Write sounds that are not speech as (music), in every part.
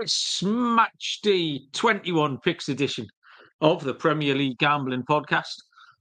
It's match day 21 picks edition of the Premier League Gambling Podcast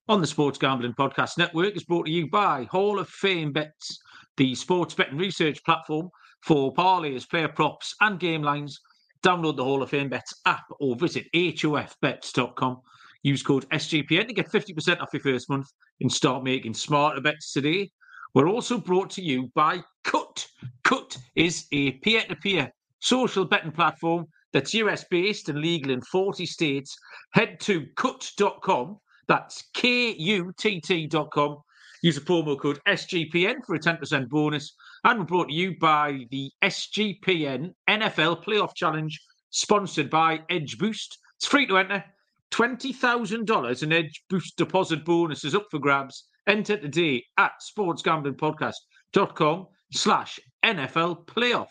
on the Sports Gambling Podcast Network is brought to you by Hall of Fame Bets, the sports betting research platform for parlays, player props, and game lines. Download the Hall of Fame Bets app or visit hofbets.com. Use code SGPN to get 50% off your first month and start making smarter bets today. We're also brought to you by Kutt. Kutt is a peer to peer social betting platform that's US based and legal in 40 states. Head to kutt.com. That's K U T T.com. Use the promo code SGPN for a 10% bonus. And we're brought to you by the SGPN NFL Playoff Challenge, sponsored by Edge Boost. It's free to enter. $20,000 in Edge Boost deposit bonus is up for grabs. Enter today at sportsgamblingpodcast.com slash NFL playoff.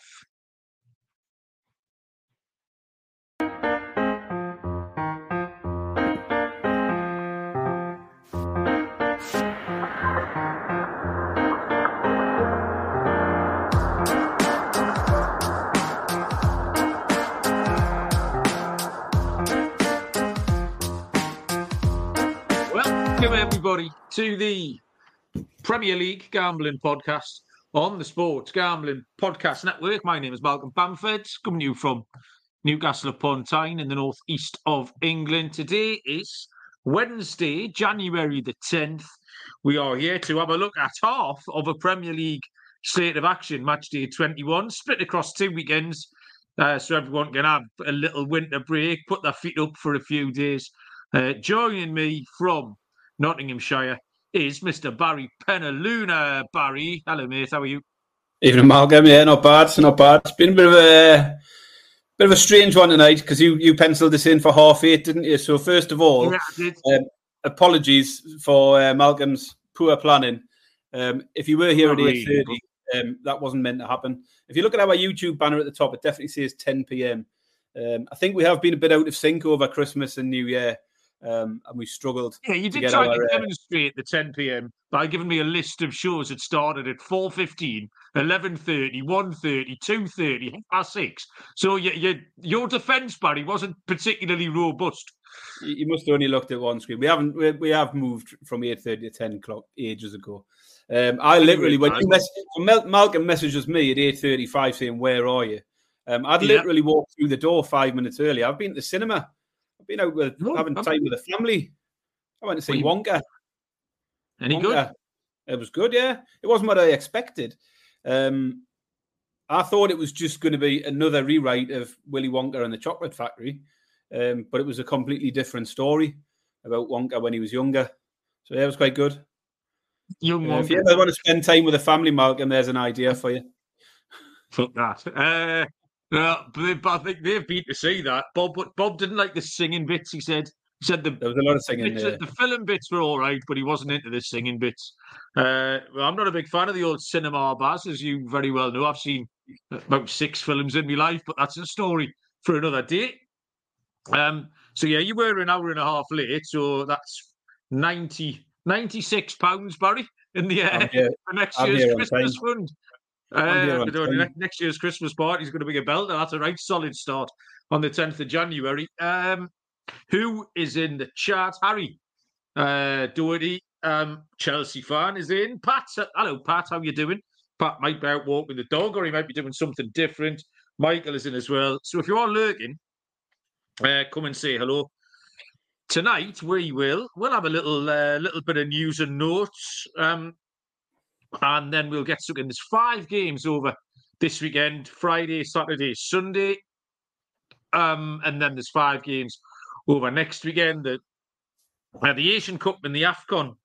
Welcome, everybody, to the Premier League Gambling Podcast on the Sports Gambling Podcast Network. My name is Malcolm Bamford, coming to you from Newcastle upon Tyne in the northeast of England. Today is Wednesday, January the 10th. We are here to have a look at half of a Premier League slate of action, match day 21, split across two weekends. Uh, so everyone can have a little winter break, put their feet up for a few days. Uh, joining me from Nottinghamshire is Mr. Barry Penaluna. Barry, hello, mate. How are you? Evening, Malcolm. Yeah, not bad. Not bad. It's been a bit of a bit of a strange one tonight because you you penciled this in for half eight, didn't you? So first of all, Yeah, um, apologies for uh, Malcolm's poor planning. Um, if you were here Not at really, eight thirty, um, that wasn't meant to happen. If you look at our YouTube banner at the top, it definitely says ten p.m. Um, I think we have been a bit out of sync over Christmas and New Year, um, and we struggled. Yeah, you did try our, to uh, demonstrate the 10 p.m. by giving me a list of shows that started at 4.15, 11.30, 1.30, 2.30, half past 6. So you, you, your defence, Barry, wasn't particularly robust. You must have only looked at one screen. We haven't. We, we have moved from eight thirty to ten o'clock ages ago. Um, I literally when you mess, Mal- Malcolm messages me at eight thirty five saying where are you? Um, I'd Yeah. literally walked through the door five minutes early. I've been to the cinema. I've been out with Oh, having time with the family. I went to see Well, Wonka. Any good? It was good, yeah. It wasn't what I expected. Um, I thought it was just going to be another rewrite of Willy Wonka and the Chocolate Factory, um, but it was a completely different story about Wonka when he was younger. So yeah, it was quite good. Young Uh, if you ever want to spend time with a family, Malcolm, there's an idea for you. Fuck that. Uh, well, but they- but I think they've been to see that. Bob Bob didn't like the singing bits, he said. He said the There was a lot of singing bits, the film bits were all right, but he wasn't into the singing bits. Uh, well, I'm not a big fan of the old cinema bars, as you very well know. I've seen about six films in my life, but that's a story for another day. Um, so yeah, you were an hour and a half late, so that's 90, 96 pounds, Barry, in the I'm uh, (laughs) for next I'm year's Christmas fund. Uh, on I don't know, next year's Christmas party is going to be a belter. That's a right solid start on the 10th of January. Um, who is in the chat? Harry uh, Doherty, um, Chelsea fan, is in. Pat, uh, hello, Pat. How you doing? Pat might be out walking the dog, or he might be doing something different. Michael is in as well. So if you are lurking, uh, come and say hello. Tonight we will we'll have a little uh, little bit of news and notes, um, and then we'll get stuck in. There's five games over this weekend Friday, Saturday, Sunday. Um, and then there's five games over next weekend. The, uh, the Asian Cup and the AFCON,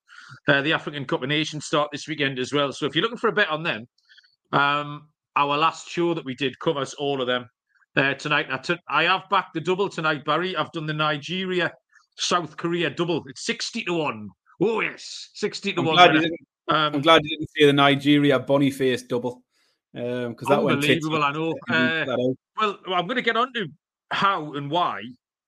uh, the African Cup and Asian, start this weekend as well. So if you're looking for a bet on them, um, our last show that we did covers all of them uh, tonight. I, t- I have backed the double tonight, Barry. I've done the Nigeria South Korea double. It's 60 to 1. Oh, yes, 60 to I'm 1. Um, I'm glad you didn't see the Nigeria Boniface double because um, that went unbelievable. I know. (laughs) Uh, well, I'm going to get on to how and why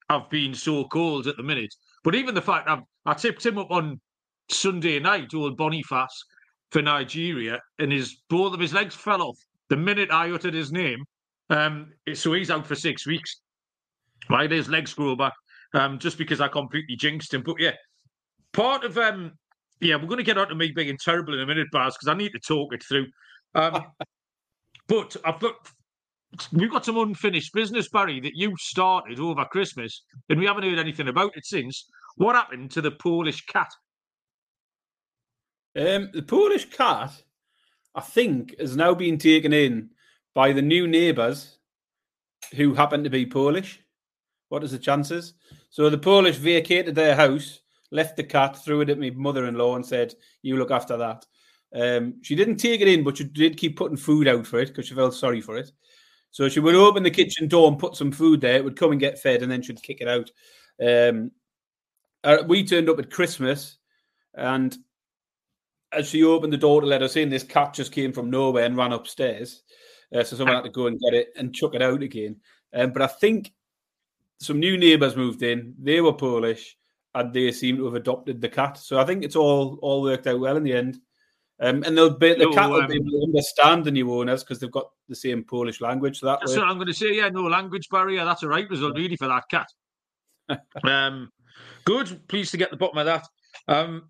I've been so cold at the minute. But even the fact I've, I tipped him up on Sunday night, old Boniface for Nigeria, and his both of his legs fell off the minute I uttered his name. Um, so he's out for six weeks. Right, his legs grow back um, just because I completely jinxed him. But yeah, part of um, yeah, we're going to get on to me being terrible in a minute, Baz, because I need to talk it through. Um, (laughs) but I've got we've got some unfinished business, Barry, that you started over Christmas, and we haven't heard anything about it since. What happened to the Polish cat? Um, the Polish cat, I think, has now been taken in by the new neighbours who happen to be Polish. What is the chances? So the Polish vacated their house, left the cat, threw it at my mother-in-law, and said, "You look after that." Um, she didn't take it in, but she did keep putting food out for it because she felt sorry for it. So she would open the kitchen door and put some food there. It would come and get fed, and then she'd kick it out. Um, uh, we turned up at Christmas, and as she opened the door to let us in, this cat just came from nowhere and ran upstairs. Uh, so someone had to go and get it and chuck it out again. Um, but I think some new neighbours moved in. They were Polish, and they seem to have adopted the cat. So I think it's all all worked out well in the end. Um, and they'll be, the no, cat will um, be able to understand the new owners because they've got the same Polish language. So that that's way. what I'm going to say. Yeah, no language barrier. That's a right result, really, for that cat. (laughs) um, good. Pleased to get the bottom of that. Um,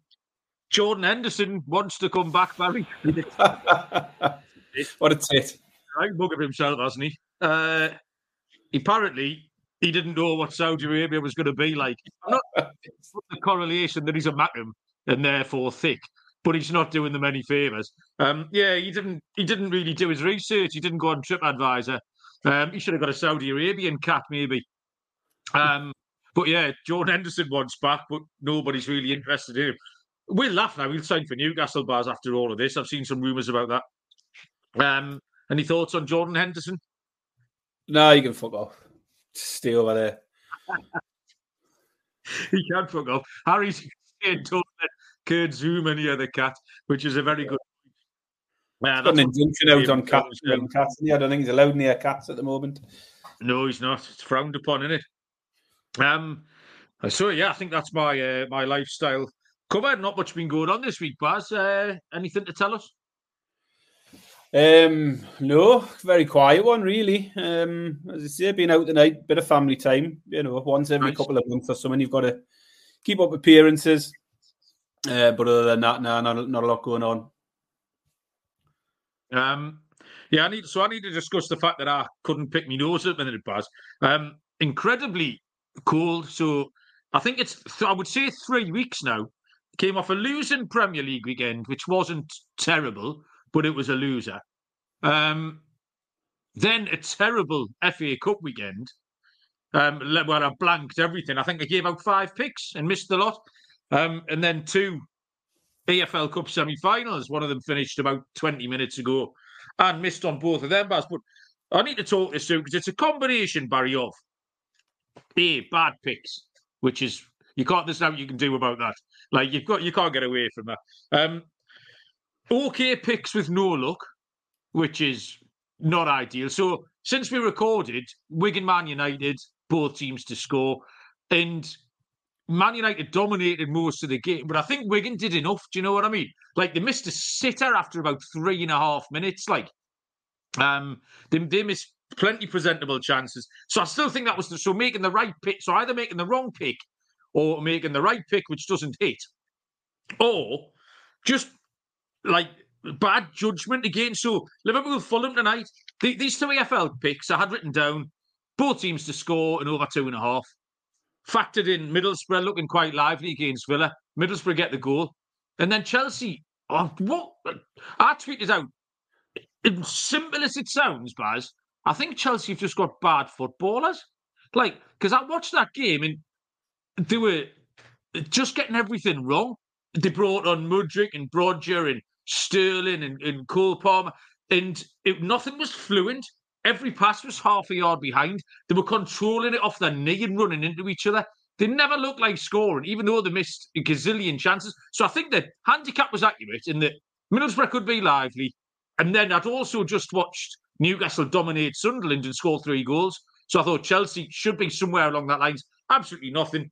Jordan Henderson wants to come back, Barry. (laughs) what a tit. Right of himself, hasn't he? Uh, apparently, he didn't know what Saudi Arabia was going to be like. Not (laughs) the correlation that he's a Mackem and therefore thick, but he's not doing them any favors. Um, yeah, he didn't. He didn't really do his research. He didn't go on TripAdvisor. Um, he should have got a Saudi Arabian cat, maybe. Um, but yeah, Jordan Henderson wants back, but nobody's really interested in him. We'll laugh now. We'll sign for Newcastle Baz after all of this. I've seen some rumours about that. Um, any thoughts on Jordan Henderson? No, you can fuck off. Stay over there. he (laughs) can't fuck off. Harry's saying don't let Kurt Zouma near the cat, which is a very good. Man, got an injunction out on cats. cats I don't think he's allowed near cats at the moment. No, he's not. It's frowned upon, isn't it? Um. I so yeah, I think that's my uh, my lifestyle covered. Not much been going on this week, Baz. Uh, anything to tell us? Um, no, very quiet one, really. Um, as I say, being out tonight, bit of family time. You know, once every nice. couple of months or something, you've got to keep up appearances. Uh, but other than that, no, not, not a lot going on. Um, yeah, I need so I need to discuss the fact that I couldn't pick my nose at the minute, Baz. Um, incredibly cold. So I think it's I would say three weeks now. Came off a losing Premier League weekend, which wasn't terrible, but it was a loser. Um, then a terrible FA Cup weekend um, where I blanked everything. I think I gave out five picks and missed a lot. Um, and then two EFL Cup semi-finals. One of them finished about 20 minutes ago and missed on both of them. But I need to talk this through because it's a combination, Barry, of A, bad picks, which is you can't there's nothing you can do about that. Like you've got you can't get away from that. Um okay picks with no luck, which is not ideal. So since we recorded, Wigan Man United, both teams to score, and Man United dominated most of the game, but I think Wigan did enough. Do you know what I mean? Like they missed a sitter after about three and a half minutes. Like, um, they, they missed plenty presentable chances. So I still think that was the, so making the right pick. So either making the wrong pick or making the right pick, which doesn't hit, or just like bad judgment again. So Liverpool Fulham tonight. The, these two EFL picks I had written down both teams to score and over two and a half. Factored in Middlesbrough looking quite lively against Villa. Middlesbrough get the goal. And then Chelsea, oh, what? I tweeted out, as simple as it sounds, Baz, I think Chelsea have just got bad footballers. Like, because I watched that game and they were just getting everything wrong. They brought on Mudryk and Broja and Sterling and, and Cole Palmer, and it, nothing was fluent. Every pass was half a yard behind. They were controlling it off their knee and running into each other. They never looked like scoring, even though they missed a gazillion chances. So I think the handicap was accurate in that Middlesbrough could be lively. And then I'd also just watched Newcastle dominate Sunderland and score three goals. So I thought Chelsea should be somewhere along that lines. Absolutely nothing.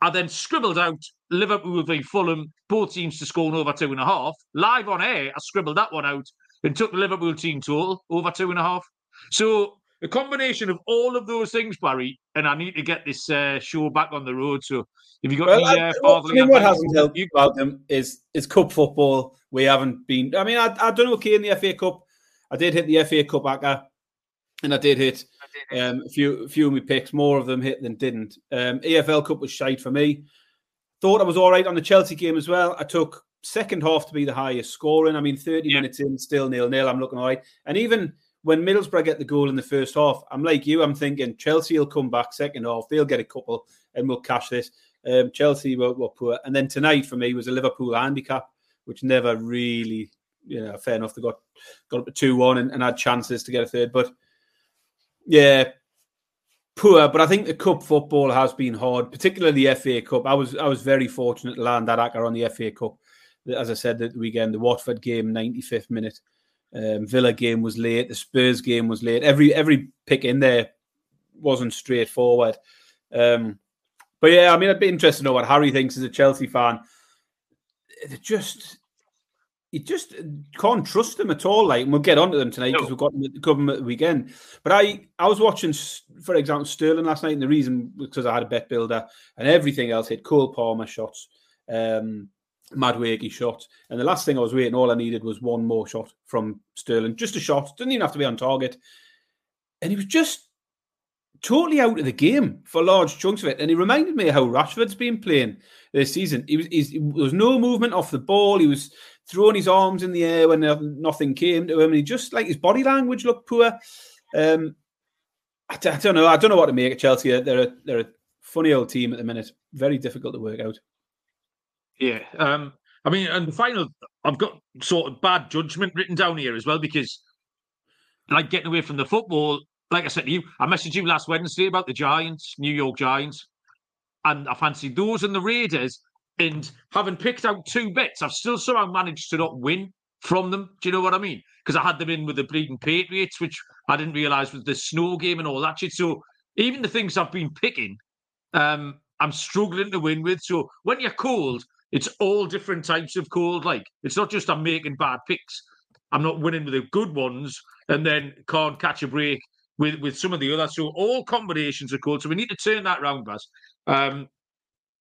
I then scribbled out Liverpool v Fulham, both teams to score over two and a half. Live on air, I scribbled that one out and took the Liverpool team total over two and a half. So a combination of all of those things, Barry. And I need to get this uh, show back on the road. So, if you got well, any, uh, I, I mean, what hasn't helped you about them is is cup football. We haven't been. I mean, I I done okay in the FA Cup. I did hit the FA Cup backer, and I did hit um, a few a few of my picks. More of them hit than didn't. Um, EFL Cup was shite for me. Thought I was all right on the Chelsea game as well. I took second half to be the highest scoring. I mean, 30 yeah. minutes in, still nil nil. I'm looking all right. And even when Middlesbrough get the goal in the first half, I'm like you. I'm thinking Chelsea will come back second half. They'll get a couple and we'll cash this. Um, Chelsea were, were, poor. And then tonight for me was a Liverpool handicap, which never really, you know, fair enough. They got got up to 2 1 and, and had chances to get a third. But yeah, poor, but I think the cup football has been hard, particularly the FA Cup. I was I was very fortunate to land that acca on the FA Cup. As I said that weekend, the Watford game, 95th minute. Um, Villa game was late. The Spurs game was late. Every every pick in there wasn't straightforward. Um, but yeah, I mean, I'd be interested to know what Harry thinks as a Chelsea fan. It just you just can't trust them at all. Like, and we'll get onto them tonight because no. we've got them at, the weekend. But I, I was watching, for example, Sterling last night, and the reason because I had a bet builder and everything else hit Cole Palmer shots, um, Madueke shots, and the last thing I was waiting, all I needed was one more shot from Sterling, just a shot, didn't even have to be on target, and he was just totally out of the game for large chunks of it. And he reminded me of how Rashford's been playing this season. He was, there was no movement off the ball. He was throwing his arms in the air when nothing came to him. And he just like his body language looked poor. Um, I, I, don't know. I don't know what to make of Chelsea. They're a, they're a funny old team at the minute. Very difficult to work out. Yeah. Um, I mean, and the final, I've got sort of bad judgment written down here as well because, like, getting away from the football, like I said to you, I messaged you last Wednesday about the Giants, New York Giants, and I fancied those and the Raiders. And having picked out two bets, I've still somehow managed to not win from them. Do you know what I mean? Because I had them in with the bleeding Patriots, which I didn't realise was the snow game and all that shit. So even the things I've been picking, um, I'm struggling to win with. So when you're cold, it's all different types of cold. Like it's not just I'm making bad picks. I'm not winning with the good ones and then can't catch a break with with some of the others. So all combinations are cold. So we need to turn that round, Baz. Um,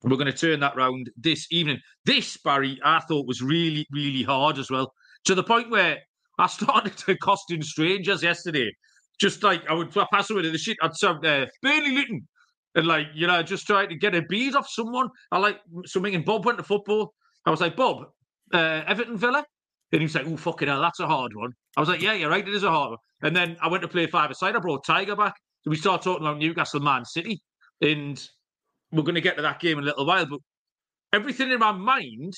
we're going to turn that round this evening. This Barry, I thought was really, really hard as well, to the point where I started to costing strangers yesterday. Just like I would pass away to the shit. I'd say uh, Burnley Luton, and like you know, just trying to get a bead off someone. I like something. And Bob went to football. I was like, Bob, uh, Everton Villa. And he was like, oh, fucking hell, that's a hard one. I was like, yeah, you're right, it is a hard one. And then I went to play five aside. I brought Tiger back. So we started talking about Newcastle Man City. And we're going to get to that game in a little while. But everything in my mind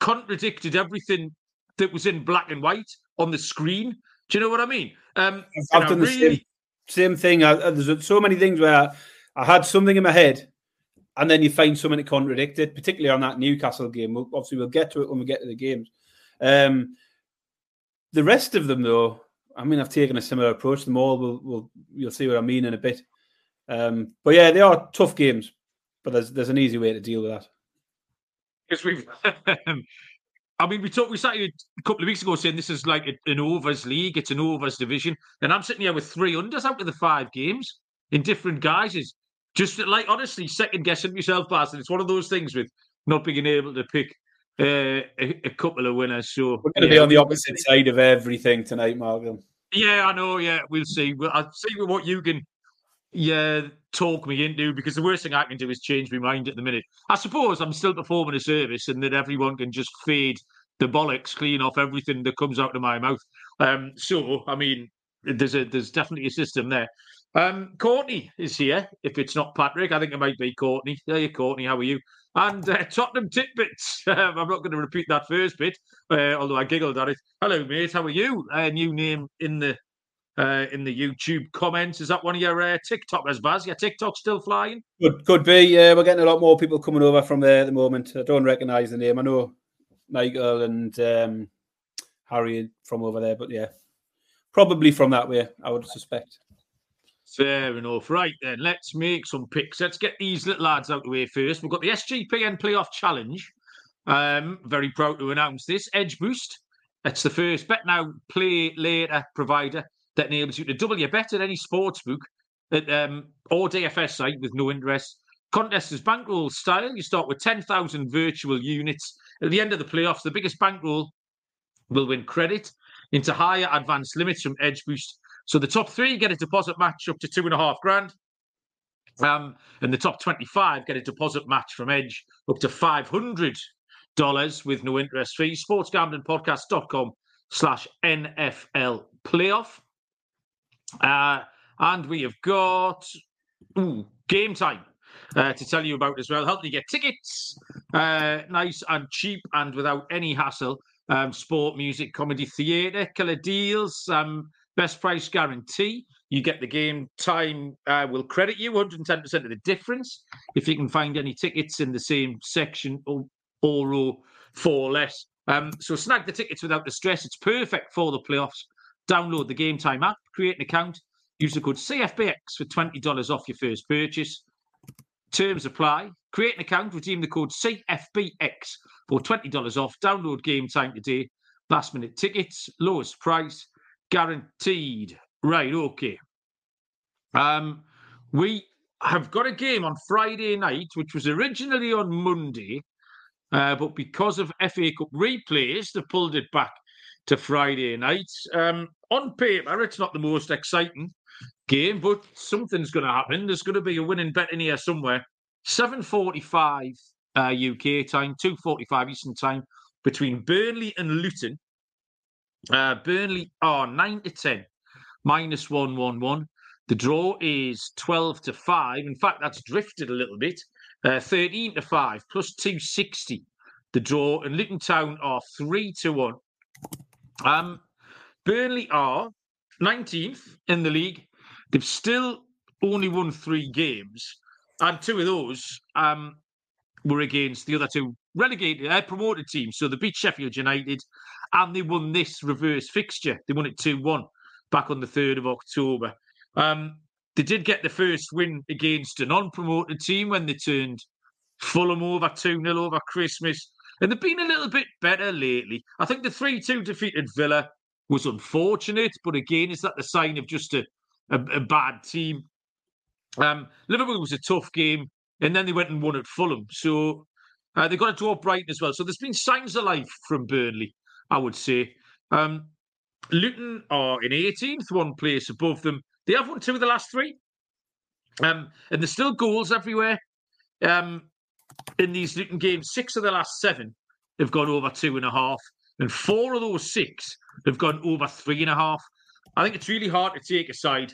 contradicted everything that was in black and white on the screen. Do you know what I mean? Um, I've done really... the same, same thing. I, there's so many things where I had something in my head and then you find something that contradicted, particularly on that Newcastle game. We'll, obviously, we'll get to it when we get to the games. Um, the rest of them, though, I mean, I've taken a similar approach. Them all, we'll, we'll you'll see what I mean in a bit. Um, but yeah, they are tough games, but there's there's an easy way to deal with that. Because we've, I mean, we talked we started a couple of weeks ago saying this is like an overs league, it's an overs division, and I'm sitting here with three unders out of the five games in different guises. Just like honestly, second guessing myself, Bastard. It's one of those things with not being able to pick uh, a, a, couple of winners. So we're going to yeah, be on the opposite side of everything tonight, Malcolm. Yeah, I know. Yeah, we'll see. Well, I'll see what you can, yeah, talk me into because the worst thing I can do is change my mind at the minute. I suppose I'm still performing a service, and that everyone can just fade the bollocks clean off everything that comes out of my mouth. Um, so I mean, there's a there's definitely a system there. Um, Courtney is here. If it's not Patrick, I think it might be Courtney. Hey, Courtney, how are you? And uh, Tottenham Titbits. (laughs) Um, I'm not going to repeat that first bit, uh, although I giggled at it. Hello, mate. How are you? Uh, new name in the uh, in the YouTube comments. Is that one of your uh, TikTokers, Baz? Your TikTok still flying? Could could be. Yeah, we're getting a lot more people coming over from there at the moment. I don't recognise the name. I know Michael and um, Harry from over there, but yeah, probably from that way. I would suspect. Fair enough. Right then, let's make some picks. Let's get these little lads out of the way first. We've got the SGPN Playoff Challenge. Um, very proud to announce this. Edge Boost. It's the first bet now, play later provider that enables you to double your bet at any sportsbook at, um, or DFS site with no interest. Contest is bankroll style. You start with 10,000 virtual units. At the end of the playoffs, the biggest bankroll will win credit into higher advanced limits from Edge Boost. So the top three get a deposit match up to two and a half grand. Um, and the top 25 get a deposit match from Edge up to $500 with no interest fee. Sportsgamblingpodcast.com slash NFL playoff. Uh, and we have got ooh, game time uh, to tell you about as well. Helping you get tickets uh, nice and cheap and without any hassle. Um, sport, music, comedy, theatre, killer deals, um, best price guarantee. You get the game time, uh, will credit you 110% of the difference if you can find any tickets in the same section or, or for less. Um, so snag the tickets without the stress. It's perfect for the playoffs. Download the Game Time app, create an account, use the code CFBX for $20 off your first purchase. Terms apply. Create an account, redeem the code CFBX for $20 off. Download Game Time today. Last minute tickets, lowest price, guaranteed. Right, okay. Um, we have got a game on Friday night, which was originally on Monday, uh, but because of FA Cup replays, they pulled it back to Friday night. Um, on paper, it's not the most exciting game, but something's going to happen. There's going to be a winning bet in here somewhere. 7.45 uh, UK time, 2.45 Eastern time, between Burnley and Luton. Uh, Burnley are 9 to 10, minus 111. The draw is 12 to 5. In fact, that's drifted a little bit. Uh, 13 to 5, plus 260. The draw. And Luton Town are 3 to 1. Um, Burnley are 19th in the league. They've still only won three games, and two of those um, were against the other two relegated, uh, promoted teams. So they beat Sheffield United, and they won this reverse fixture. They won it two one back on the third of October. Um, they did get the first win against a non-promoted team when they turned Fulham over 2 0 over Christmas. And they've been a little bit better lately. I think the 3 2 defeated Villa was unfortunate, but again, is that the sign of just a, a, a bad team? Um, Liverpool was a tough game, and then they went and won at Fulham. So uh, they got a draw Brighton as well. So there's been signs of life from Burnley, I would say. Um, Luton are in 18th, one place above them. They have won two of the last three. Um, and there's still goals everywhere. Um, in these Luton games, six of the last seven have gone over two and a half, and four of those six have gone over three and a half. I think it's really hard to take a side.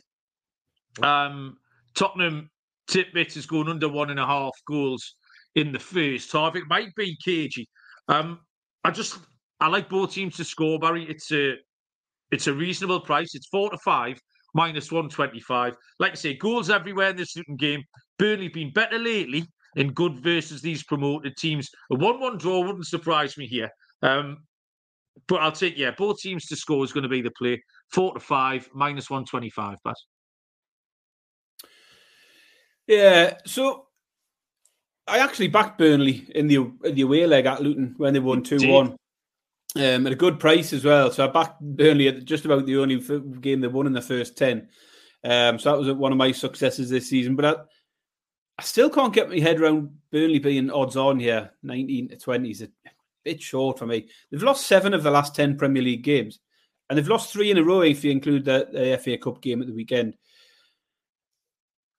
Um, Tottenham Titbits is going under one and a half goals in the first half. It might be cagey. Um, I just I like both teams to score, Barry. It's a it's a reasonable price. It's four to five minus one twenty five. Like I say, goals everywhere in this Luton game. Burnley been better lately in good versus these promoted teams. A one-one draw wouldn't surprise me here. Um, but I'll take yeah, both teams to score is going to be the play. Four to five, minus one twenty-five. Pass. Yeah, so I actually backed Burnley in the in the away leg at Luton when they won two one. Um, at a good price as well. So I backed Burnley at just about the only game they won in the first 10. Um, so that was one of my successes this season. But I, still can't get my head around Burnley being odds on here. 19 to 20 is a bit short for me. They've lost seven of the last 10 Premier League games, and they've lost three in a row if you include the, the FA Cup game at the weekend.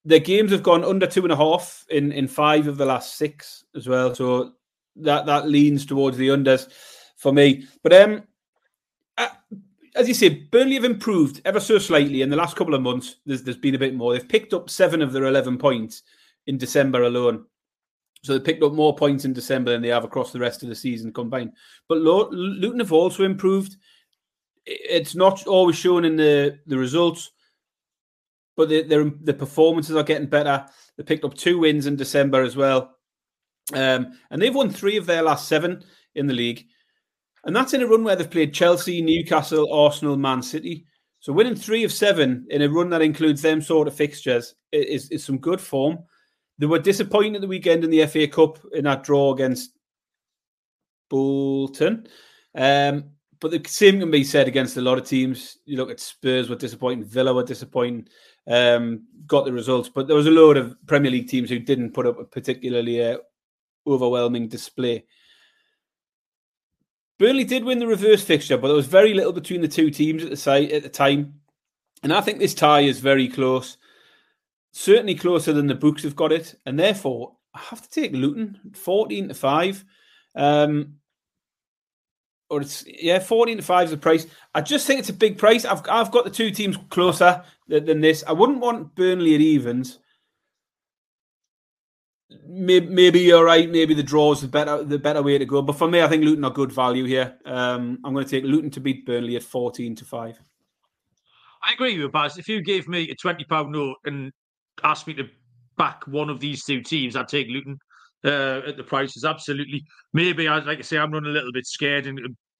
Their games have gone under two and a half in, in five of the last six as well. So that, that leans towards the unders for me. But um, uh, as you say, Burnley have improved ever so slightly in the last couple of months. There's, there's been a bit more. They've picked up seven of their 11 points in December alone. So they picked up more points in December than they have across the rest of the season combined. But Luton have also improved. It's not always shown in the, the results, but the, the performances are getting better. They picked up two wins in December as well. Um, and they've won three of their last seven in the league. And that's in a run where they've played Chelsea, Newcastle, Arsenal, Man City. So winning three of seven in a run that includes them sort of fixtures is, is some good form. They were disappointed at the weekend in the FA Cup in that draw against Bolton. Um, but the same can be said against a lot of teams. You look at Spurs were disappointing, Villa were disappointing, um, got the results, but there was a load of Premier League teams who didn't put up a particularly uh, overwhelming display. Burnley did win the reverse fixture, but there was very little between the two teams at the site at the time, and I think this tie is very close, certainly closer than the books have got it, and therefore I have to take Luton fourteen to five. Um, or it's yeah, fourteen to five is the price. I just think it's a big price. I've I've got the two teams closer than, than this. I wouldn't want Burnley at evens. Maybe, maybe you're right. Maybe the draw is the better the better way to go. But for me, I think Luton are good value here. Um, I'm going to take Luton to beat Burnley at fourteen to five. I agree with you, Baz. If you gave me a twenty pound note and asked me to back one of these two teams, I'd take Luton uh, at the prices. Absolutely. Maybe I like I say I'm running a little bit scared and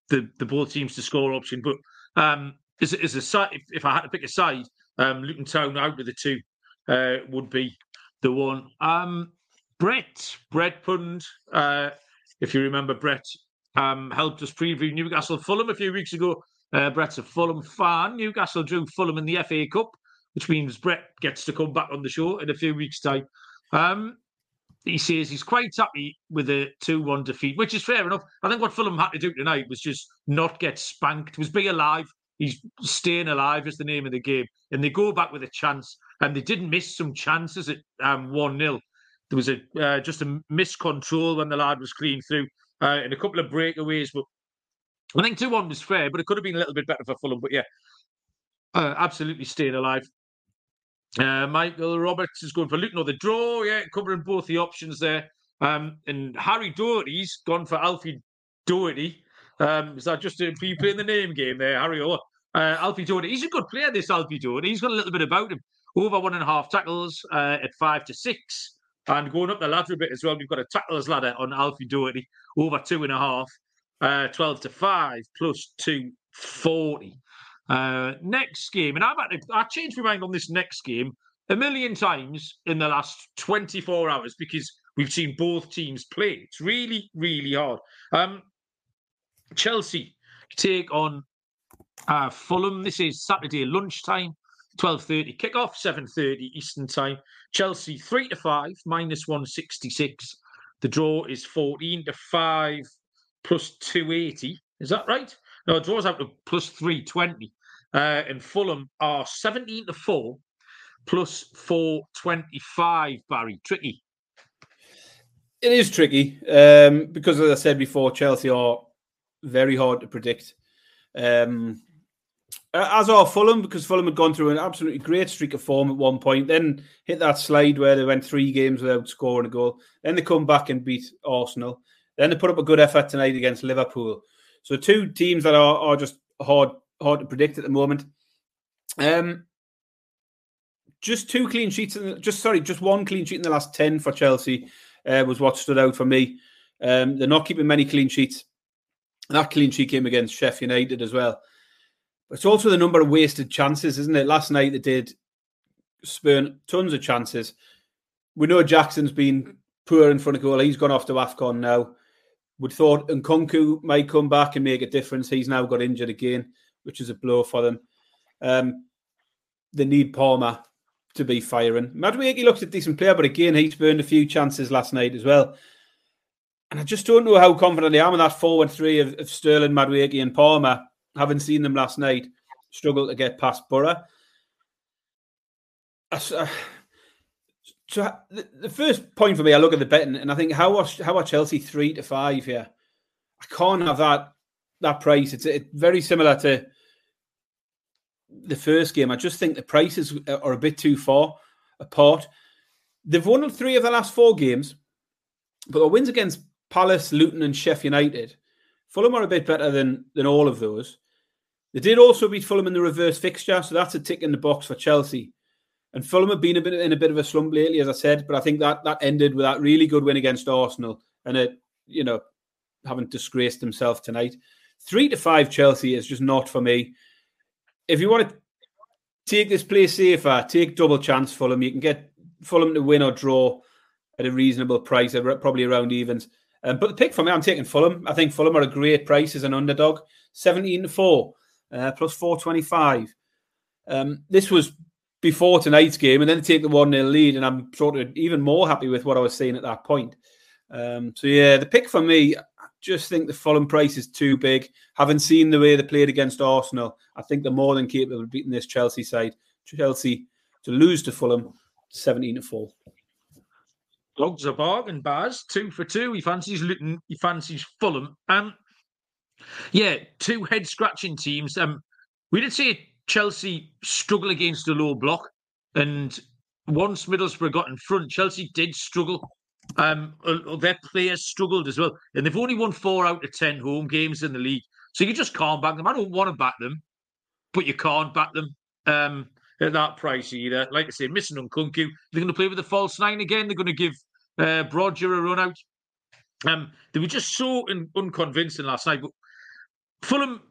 the the both teams to score option, but um, as, as a side, if, if I had to pick a side, um, Luton Town out of the two uh, would be the one. Um, Brett Brett Pund, uh, if you remember, Brett um, helped us preview Newcastle Fulham a few weeks ago. Uh, Brett's a Fulham fan. Newcastle drew Fulham in the FA Cup, which means Brett gets to come back on the show in a few weeks' time. Um, he says he's quite happy with a 2 1 defeat, which is fair enough. I think what Fulham had to do tonight was just not get spanked, was be alive. He's staying alive is the name of the game. And they go back with a chance, and they didn't miss some chances at um, 1 0. There was a uh, just a miscontrol when the lad was clean through uh, and a couple of breakaways. But I think 2 1 was fair, but it could have been a little bit better for Fulham. But yeah, uh, absolutely staying alive. Uh, Michael Roberts is going for Luton or the draw. Yeah, covering both the options there. Um, and Harry Doherty's gone for Alfie Doughty. Um, is that just a, you playing the name game there, Harry? Or uh, Alfie Doughty? He's a good player, this Alfie Doughty. He's got a little bit about him. Over one and a half tackles uh, at five to six. And going up the ladder a bit as well, we've got a tackles ladder on Alfie Doughty over two and a half, uh, 12 to five, plus 240. Uh, next game, and I've had to, I changed my mind on this next game a million times in the last 24 hours because we've seen both teams play. It's really, really hard. Um, Chelsea take on uh, Fulham. This is Saturday lunchtime, 12.30 kickoff, 7.30 Eastern time. Chelsea 3 to 5, minus 166. The draw is 14 to 5, plus 280. Is that right? No, it draws out to plus 320. Uh, and Fulham are 17 to 4 plus 425, Barry. Tricky. It is tricky um, because, as I said before, Chelsea are very hard to predict. Um, as are Fulham, because Fulham had gone through an absolutely great streak of form at one point, then hit that slide where they went three games without scoring a goal. Then they come back and beat Arsenal. Then they put up a good effort tonight against Liverpool. So two teams that are, are just hard hard to predict at the moment. Um, just two clean sheets, in just sorry, just one clean sheet in the last ten for Chelsea uh, was what stood out for me. Um, they're not keeping many clean sheets. That clean sheet came against Sheffield United as well. It's also the number of wasted chances, isn't it? Last night they did spurn tons of chances. We know Jackson's been poor in front of goal. He's gone off to AFCON now. We'd thought Nkunku might come back and make a difference. He's now got injured again which is a blow for them. Um, they need Palmer to be firing. Madueke looks a decent player, but again, he's burned a few chances last night as well. And I just don't know how confident I am in that forward three of, of Sterling, Madueke, and Palmer. Having seen them last night struggle to get past Borough. Uh, so the, the, first point for me, I look at the betting and I think how are how are Chelsea three to five here? I can't have that that price. It's, very similar to the first game. I just think the prices are a bit too far apart. They've won three of the last four games, but the wins against Palace, Luton, and Sheffield United. Fulham are a bit better than than all of those. They did also beat Fulham in the reverse fixture, so that's a tick in the box for Chelsea. And Fulham have been a bit in a bit of a slump lately, as I said, but I think that that ended with that really good win against Arsenal, and it, you know, haven't disgraced themselves tonight. Three to five Chelsea is just not for me. If you want to take this play safer, take double chance Fulham. You can get Fulham to win or draw at a reasonable price, probably around evens. Um, but the pick for me, I'm taking Fulham. I think Fulham are a great price as an underdog, 17 to 4, uh, plus 425. Um, this was before tonight's game, and then take the 1 0 lead, and I'm sort of even more happy with what I was seeing at that point. Um, so, yeah, the pick for me, just think the Fulham price is too big. Having seen the way they played against Arsenal, I think they're more than capable of beating this Chelsea side. Chelsea to lose to Fulham, 17 to 4. Dogs a bargain, Baz. Two for two. He fancies Luton. He fancies Fulham. Um, yeah, two head scratching teams. Um, we did see Chelsea struggle against a low block, and once Middlesbrough got in front, Chelsea did struggle. Um, their players struggled as well, and they've only won four out of ten home games in the league. So you just can't back them. I don't want to back them, but you can't back them. Um, at that price either. Like I say, missing Nkunku. They're going to play with the false nine again. They're going to give uh, a run out. Um, they were just so un- unconvincing last night. But Fulham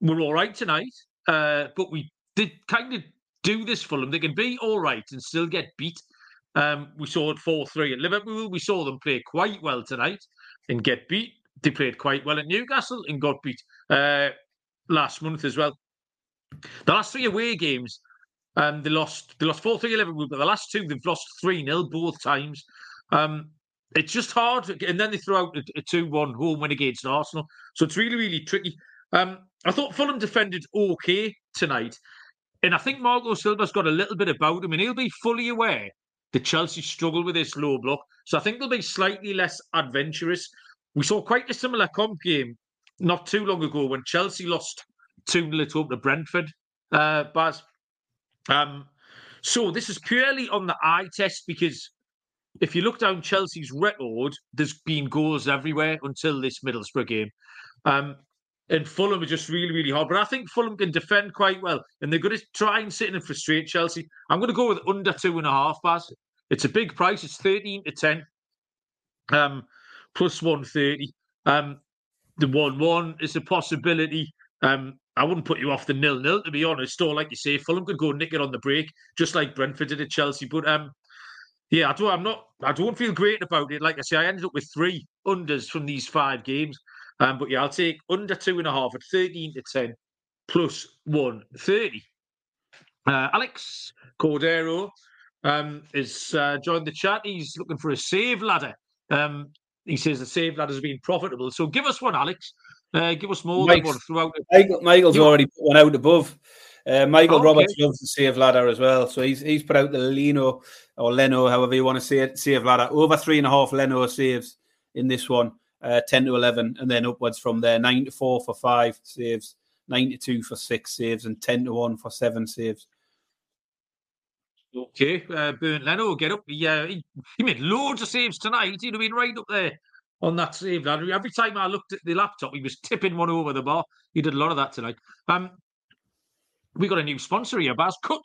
were all right tonight, uh, but we did kind of do this Fulham. They can be all right and still get beat. Um, we saw it 4 3 at Liverpool. We saw them play quite well tonight and get beat. They played quite well at Newcastle and got beat uh, last month as well. The last three away games, um, they lost. They lost four three at Liverpool, but the last two they've lost three 0 both times. Um, it's just hard, and then they throw out a two one home win against Arsenal. So it's really really tricky. Um, I thought Fulham defended okay tonight, and I think Marco Silva's got a little bit about him, and he'll be fully aware that Chelsea struggle with this low block. So I think they'll be slightly less adventurous. We saw quite a similar comp game not too long ago when Chelsea lost 2 0 home to Brentford, uh, Baz. Um, so this is purely on the eye test because if you look down Chelsea's record, there's been goals everywhere until this Middlesbrough game. Um, and Fulham are just really, really hard. But I think Fulham can defend quite well, and they're going to try and sit in and frustrate Chelsea. I'm going to go with under two and a half, Baz. It's a big price. It's 13 to 10, um, plus 130. Um, the 1 1 is a possibility. Um, I wouldn't put you off the nil nil to be honest. Or like you say, Fulham could go nick it on the break, just like Brentford did at Chelsea. But um, yeah, I don't. I'm not. I don't feel great about it. Like I say, I ended up with three unders from these five games. Um, but yeah, I'll take under two and a half at thirteen to ten, plus one thirty. Uh, Alex Cordero um, is uh, joined the chat. He's looking for a save ladder. Um, he says the save ladder has been profitable. So give us one, Alex. Uh, give us more Mike's, than one throughout. Michael, Michael's already put one out above. Uh, Michael oh, Roberts okay. loves the save ladder as well, so he's he's put out the Leno or Leno, however you want to say it, save ladder over three and a half Leno saves in this one, uh, ten to eleven, and then upwards from there, nine to four for five saves, nine to two for six saves, and ten to one for seven saves. Okay, uh, Bernd Leno, get up. He, uh, he, he made loads of saves tonight. He'd have been right up there on that save ladder. Every time I looked at the laptop, he was tipping one over the bar. He did a lot of that tonight. Um, we got a new sponsor here, Baz. Kutt.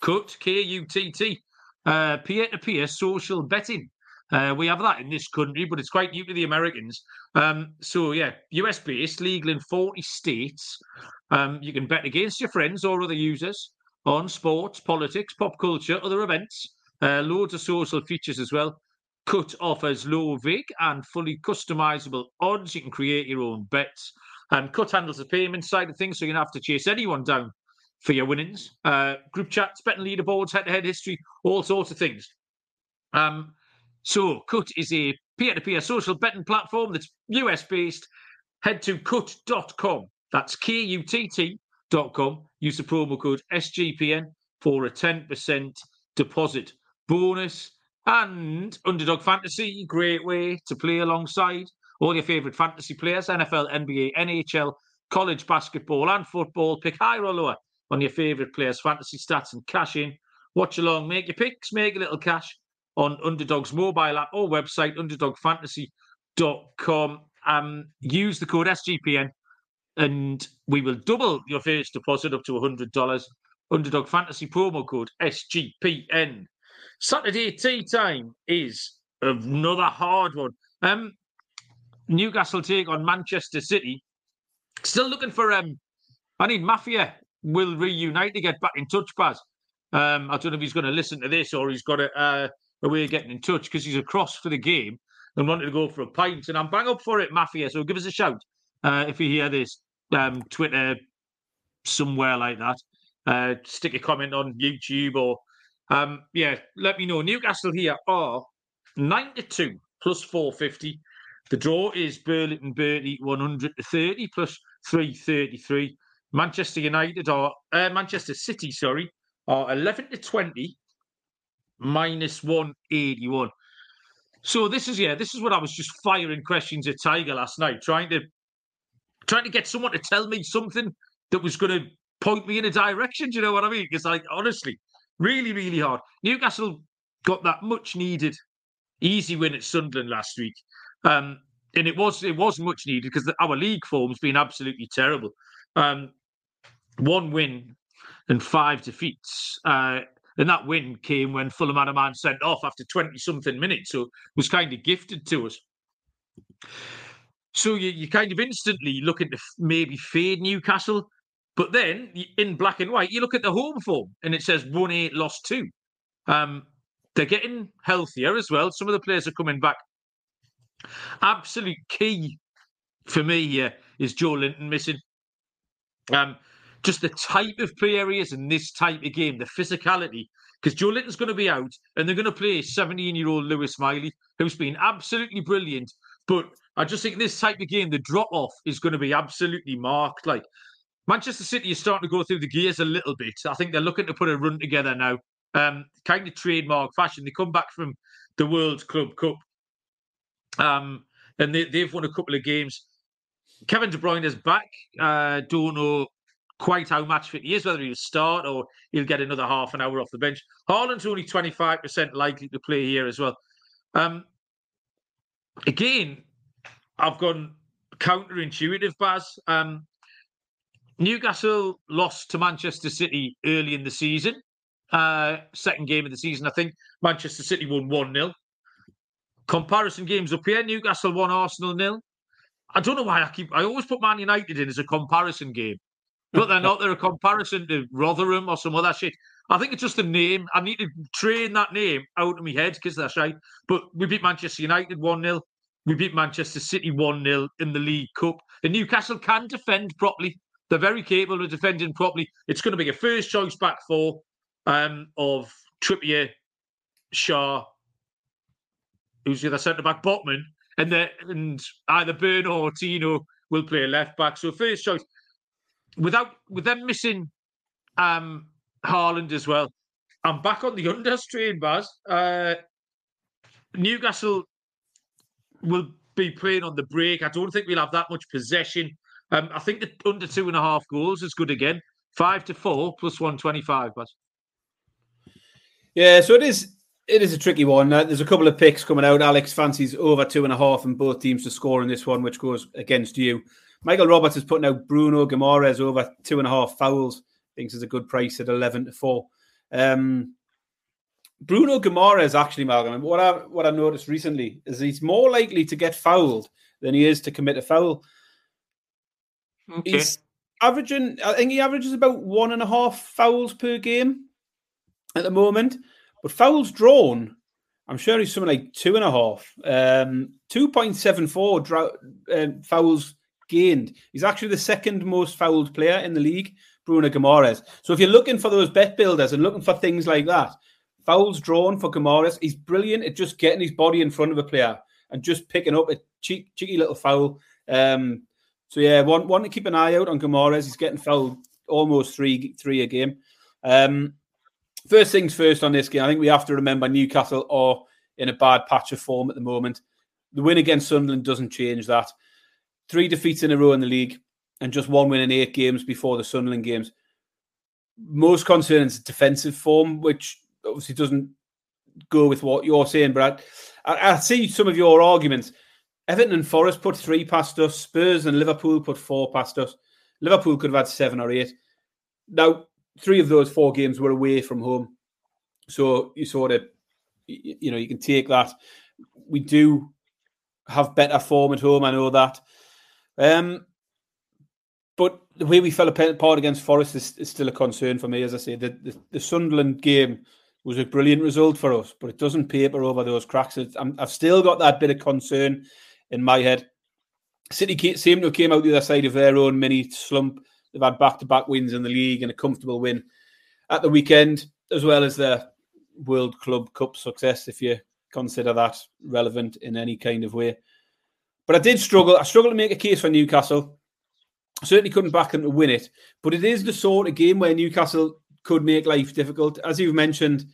Kutt, K U T T. Uh, peer to peer social betting. Uh, we have that in this country, but it's quite new to the Americans. Um, so, yeah, US based, legal in 40 states. Um, you can bet against your friends or other users on sports, politics, pop culture, other events. Uh, loads of social features as well. Kutt offers low VIG and fully customizable odds. You can create your own bets. And Kutt handles the payment side of things, so you don't have to chase anyone down for your winnings, uh, group chats, betting leaderboards, head-to-head history, all sorts of things. Um, so Kutt is a peer-to-peer social betting platform that's US-based. Head to kutt.com. That's K-U-T-T.com. Use the promo code SGPN for a 10% deposit bonus. And Underdog Fantasy, great way to play alongside all your favourite fantasy players NFL, NBA, NHL, college basketball, and football. Pick higher or lower on your favourite players' fantasy stats and cash in. Watch along, make your picks, make a little cash on Underdog's mobile app or website, underdogfantasy.com. Um, use the code SGPN and we will double your first deposit up to $100. Underdog Fantasy promo code SGPN. Saturday tea time is another hard one. Um, Newcastle take on Manchester City. Still looking for um. I need Mafia will reunite to get back in touch, Baz. Um, I don't know if he's going to listen to this or he's got a, uh, a way of getting in touch because he's across for the game. and wanted to go for a pint. And I'm bang up for it, Mafia. So give us a shout uh, if you hear this. Um, Twitter, somewhere like that. Uh, stick a comment on YouTube or um, yeah, let me know. Newcastle here are 92 plus 450. The draw is Burlington Bertie 100 to 30 plus 333. Manchester United are uh, Manchester City, sorry, are 11 to 20 minus 181. So this is yeah, this is what I was just firing questions at Tiger last night, trying to trying to get someone to tell me something that was going to point me in a direction. Do you know what I mean? Because like honestly, really, really hard. Newcastle got that much needed easy win at Sunderland last week, um, and it was it was much needed because our league form's been absolutely terrible. Um, one win and five defeats. Uh, and that win came when Fulham had a man sent off after 20 something minutes. So it was kind of gifted to us. So you, you kind of instantly looking to maybe fade Newcastle. But then in black and white, you look at the home form and it says 1 8, lost 2. Um, they're getting healthier as well. Some of the players are coming back. Absolute key for me here is Joelinton missing. Um, just the type of play areas in this type of game, the physicality. Because Joelinton's going to be out and they're going to play 17 year old Lewis Miley, who's been absolutely brilliant. But I just think this type of game, the drop off is going to be absolutely marked. Like Manchester City is starting to go through the gears a little bit. I think they're looking to put a run together now, um, kind of trademark fashion. They come back from the World Club Cup, um, and they, they've won a couple of games. Kevin De Bruyne is back. Uh, don't know quite how match fit he is, whether he'll start or he'll get another half an hour off the bench. Haaland's only 25% likely to play here as well. Um, again, I've gone counterintuitive, Baz. Um, Newcastle lost to Manchester City early in the season. Uh, second game of the season, I think. Manchester City won 1 0. Comparison games up here Newcastle won Arsenal nil. I don't know why I keep, I always put Man United in as a comparison game, but they're not. They're a comparison to Rotherham or some other shit. I think it's just the name. I need to train that name out of my head because that's right. But we beat Manchester United 1 0. We beat Manchester City 1 0 in the League Cup. And Newcastle can defend properly. They're very capable of defending properly. It's going to be a first choice back four um, of Trippier, Schär, who's the other centre back, Botman, and the, and either Burn or Tino will play left back. So first choice. Without with them missing um Haaland as well. I'm back on the unders train, Baz. Uh, Newcastle will be playing on the break. I don't think we'll have that much possession. Um, I think the under two and a half goals is good again. Five to four plus one twenty five, but yeah, so it is. It is a tricky one. Uh, there's a couple of picks coming out. Alex fancies over two and a half, and both teams to score in this one, which goes against you. Michael Roberts is putting out Bruno Guimaraes over two and a half fouls. Thinks it's a good price at eleven to four. Um, Bruno Guimaraes actually, Malcolm. What I what I noticed recently is he's more likely to get fouled than he is to commit a foul. okay. He's averaging, I think he averages about one and a half fouls per game at the moment. But fouls drawn, I'm sure he's something like two and a half. Um, 2.74 dra- um, fouls gained. He's actually the second most fouled player in the league, Bruno Guimaraes. So if you're looking for those bet builders and looking for things like that, fouls drawn for Guimaraes, he's brilliant at just getting his body in front of a player and just picking up a cheeky, cheeky little foul. Um, so yeah, one to keep an eye out on Guimaraes. He's getting fouled almost three three a game. Um, first things first on this game, I think we have to remember Newcastle are in a bad patch of form at the moment. The win against Sunderland doesn't change that. Three defeats in a row in the league and just one win in eight games before the Sunderland games. Most concerning is defensive form, which obviously doesn't go with what you're saying, but I, I, I see some of your arguments. Everton and Forest put three past us. Spurs and Liverpool put four past us. Liverpool could have had seven or eight. Now, three of those four games were away from home. So you sort of, you know, you can take that. We do have better form at home. I know that. Um, but the way we fell apart against Forest is, is still a concern for me. As I say, the, the, the Sunderland game was a brilliant result for us, but it doesn't paper over those cracks. i have still got that bit of concern in my head. City seem to have came out the other side of their own mini slump. They've had back-to-back wins in the league and a comfortable win at the weekend, as well as their World Club Cup success, if you consider that relevant in any kind of way. But I did struggle. I struggled to make a case for Newcastle. I certainly couldn't back them to win it, but it is the sort of game where Newcastle could make life difficult. As you've mentioned,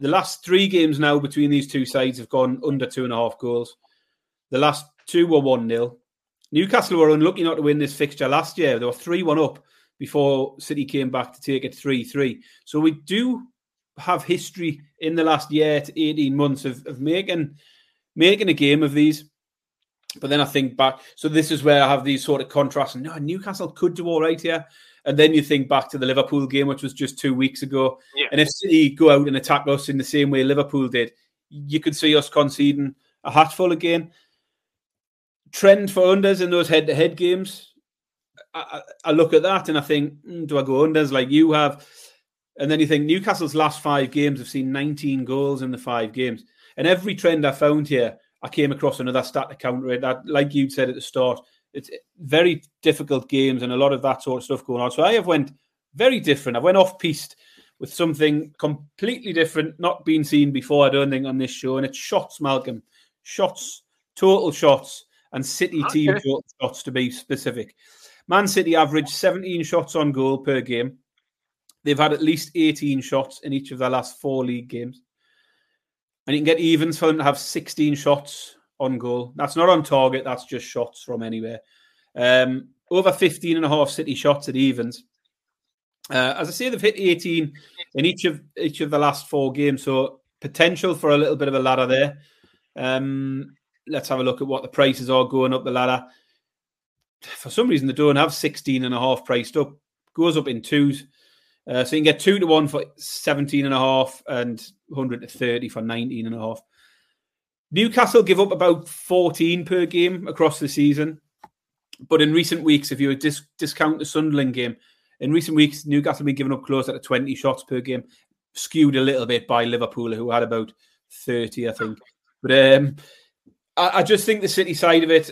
the last three games now between these two sides have gone under two and a half goals. The last two were 1 0. Newcastle were unlucky not to win this fixture last year. They were 3 1 up before City came back to take it 3 3. So we do have history in the last year to 18 months of, of making making a game of these. But then I think back, so this is where I have these sort of contrasts. And no, Newcastle could do all right here. And then you think back to the Liverpool game, which was just two weeks ago. Yeah. And if City go out and attack us in the same way Liverpool did, you could see us conceding a hatful again. Trend for unders in those head to head games. I, I, look at that and I think, mm, do I go unders like you have? And then you think Newcastle's last five games have seen 19 goals in the five games. And every trend I found here, I came across another stat to counter it. That, like you said at the start, it's very difficult games and a lot of that sort of stuff going on. So I have went very different. I went off piste with something completely different, not been seen before. I don't think on this show, and it's shots, Malcolm, shots, total shots, and City okay. team shots to be specific. Man City average 17 shots on goal per game. They've had at least 18 shots in each of their last four league games. And you can get evens for them to have 16 shots on goal. That's not on target, that's just shots from anywhere. Um, over 15 and a half City shots at evens. Uh, as I say, they've hit 18 in each of each of the last four games, so potential for a little bit of a ladder there. Um, let's have a look at what the prices are going up the ladder. For some reason, they don't have 16 and a half priced up. Goes up in twos. Uh, so you can get two to one for 17 and a half and 100 to 30 for 19 and a half. Newcastle give up about 14 per game across the season. But in recent weeks, if you dis- discount the Sunderland game, in recent weeks, Newcastle have been giving up close to 20 shots per game, skewed a little bit by Liverpool, who had about 30, I think. But um, I, I, just think the City side of it,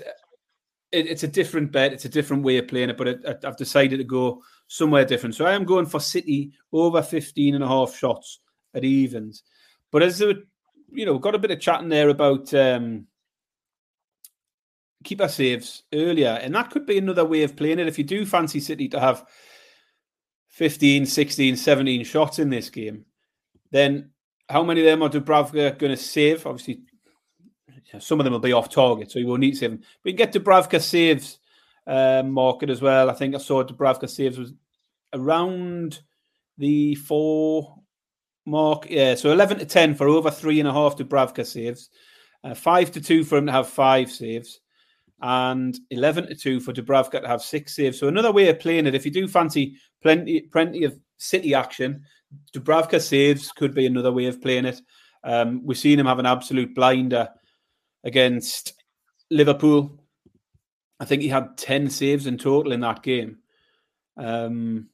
it, it's a different bet. It's a different way of playing it, but I've decided to go somewhere different. So I am going for City over 15 and a half shots at evens. But as there, you know, got a bit of chatting there about um, keeper saves earlier, and that could be another way of playing it. If you do fancy City to have 15, 16, 17 shots in this game, then how many of them are Dubravka going to save? Obviously, some of them will be off target, so you will need to save them. But you get Dubravka saves um, market as well. I think I saw Dubravka saves was around the four mark. Yeah, so 11 to 10 for over three and a half Dubravka saves, uh, five to two for him to have five saves, and 11 to two for Dubravka to have six saves. So another way of playing it, if you do fancy plenty, plenty of City action, Dubravka saves could be another way of playing it. Um, we've seen him have an absolute blinder against Liverpool I think he had 10 saves in total in that game. Um,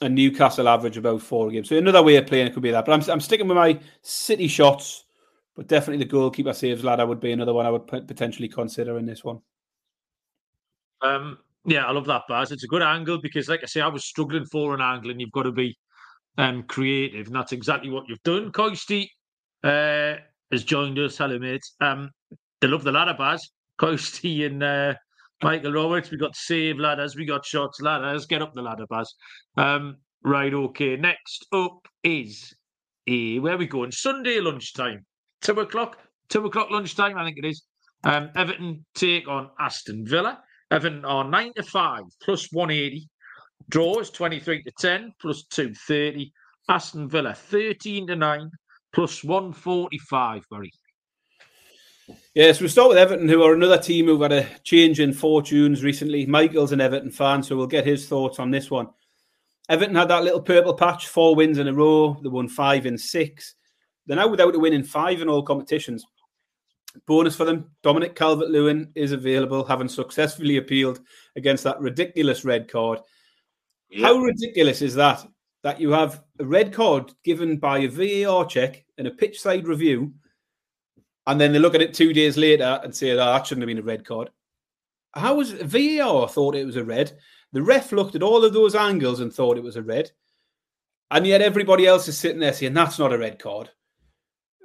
and Newcastle average about four games. So another way of playing it could be that. But I'm, I'm sticking with my City shots, but definitely the goalkeeper saves ladder would be another one I would potentially consider in this one. Um, yeah, I love that, Baz. It's a good angle because, like I say, I was struggling for an angle, and you've got to be um, creative, and that's exactly what you've done. Coisty uh, has joined us. Hello, mate. Um, they love the ladder, Baz. Coasty (laughs) and uh, Michael Roberts. We got save ladders. We got shots ladders. Get up the ladder, Baz. Um, right, okay. Next up is where we going? Sunday lunchtime. Two o'clock. Two o'clock lunchtime, I think it is. Um, Everton take on Aston Villa. Everton are nine to five plus one eighty. Draws twenty three to ten plus two thirty. Aston Villa thirteen to nine plus one forty five. Very. Yes, we'll start with Everton, who are another team who've had a change in fortunes recently. Michael's an Everton fan, so we'll get his thoughts on this one. Everton had that little purple patch, four wins in a row. They won five in six. They're now without a win in five in all competitions. Bonus for them Dominic Calvert Lewin is available, having successfully appealed against that ridiculous red card. How ridiculous is that? that you have a red card given by a VAR check and a pitch side review, and then they look at it two days later and say, oh, that shouldn't have been a red card. How was VAR thought it was a red? The ref looked at all of those angles and thought it was a red. And yet everybody else is sitting there saying that's not a red card.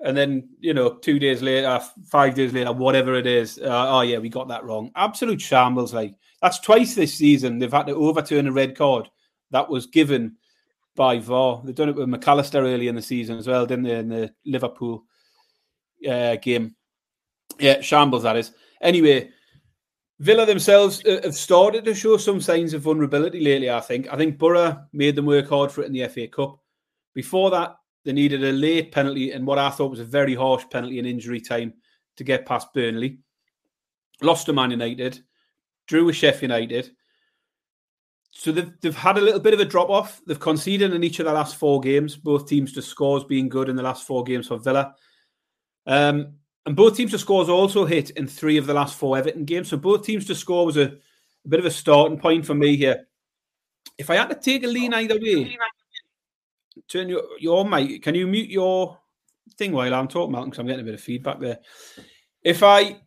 And then, you know, two days later, five days later, whatever it is, uh, oh, yeah, we got that wrong. Absolute shambles. Like, that's twice this season they've had to overturn a red card that was given by VAR. They've done it with Mac Allister early in the season as well, didn't they, in the Liverpool uh, game? Yeah, shambles, that is. Anyway, Villa themselves uh, have started to show some signs of vulnerability lately, I think. I think Boro made them work hard for it in the FA Cup. Before that, they needed a late penalty and what I thought was a very harsh penalty in injury time to get past Burnley. Lost to Man United, drew with Sheffield United. So they've, they've had a little bit of a drop off. They've conceded in each of the last four games, both teams to scores being good in the last four games for Villa. Um, and both teams to scores also hit in three of the last four Everton games. So both teams to score was a, a bit of a starting point for me here. If I had to take a lean either way, turn your your mic. Can you mute your thing while I'm talking, Malcolm? Because I'm getting a bit of feedback there. If I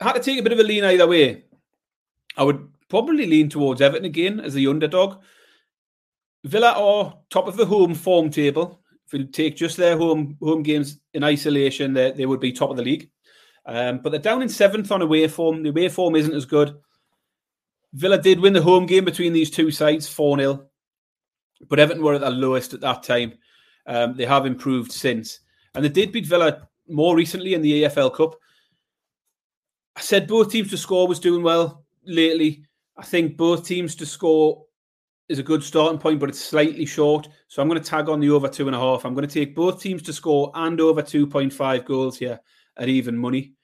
had to take a bit of a lean either way, I would probably lean towards Everton again as the underdog. Villa are top of the home form table if you take just their home home games in isolation, they, they would be top of the league. Um, but they're down in seventh on away form. The away form isn't as good. Villa did win the home game between these two sides 4 0, but Everton were at their lowest at that time. Um, they have improved since. And they did beat Villa more recently in the EFL Cup. I said both teams to score was doing well lately. I think both teams to score is a good starting point, but it's slightly short. So I'm going to tag on the over two and a half. I'm going to take both teams to score and over 2.5 goals here at even money.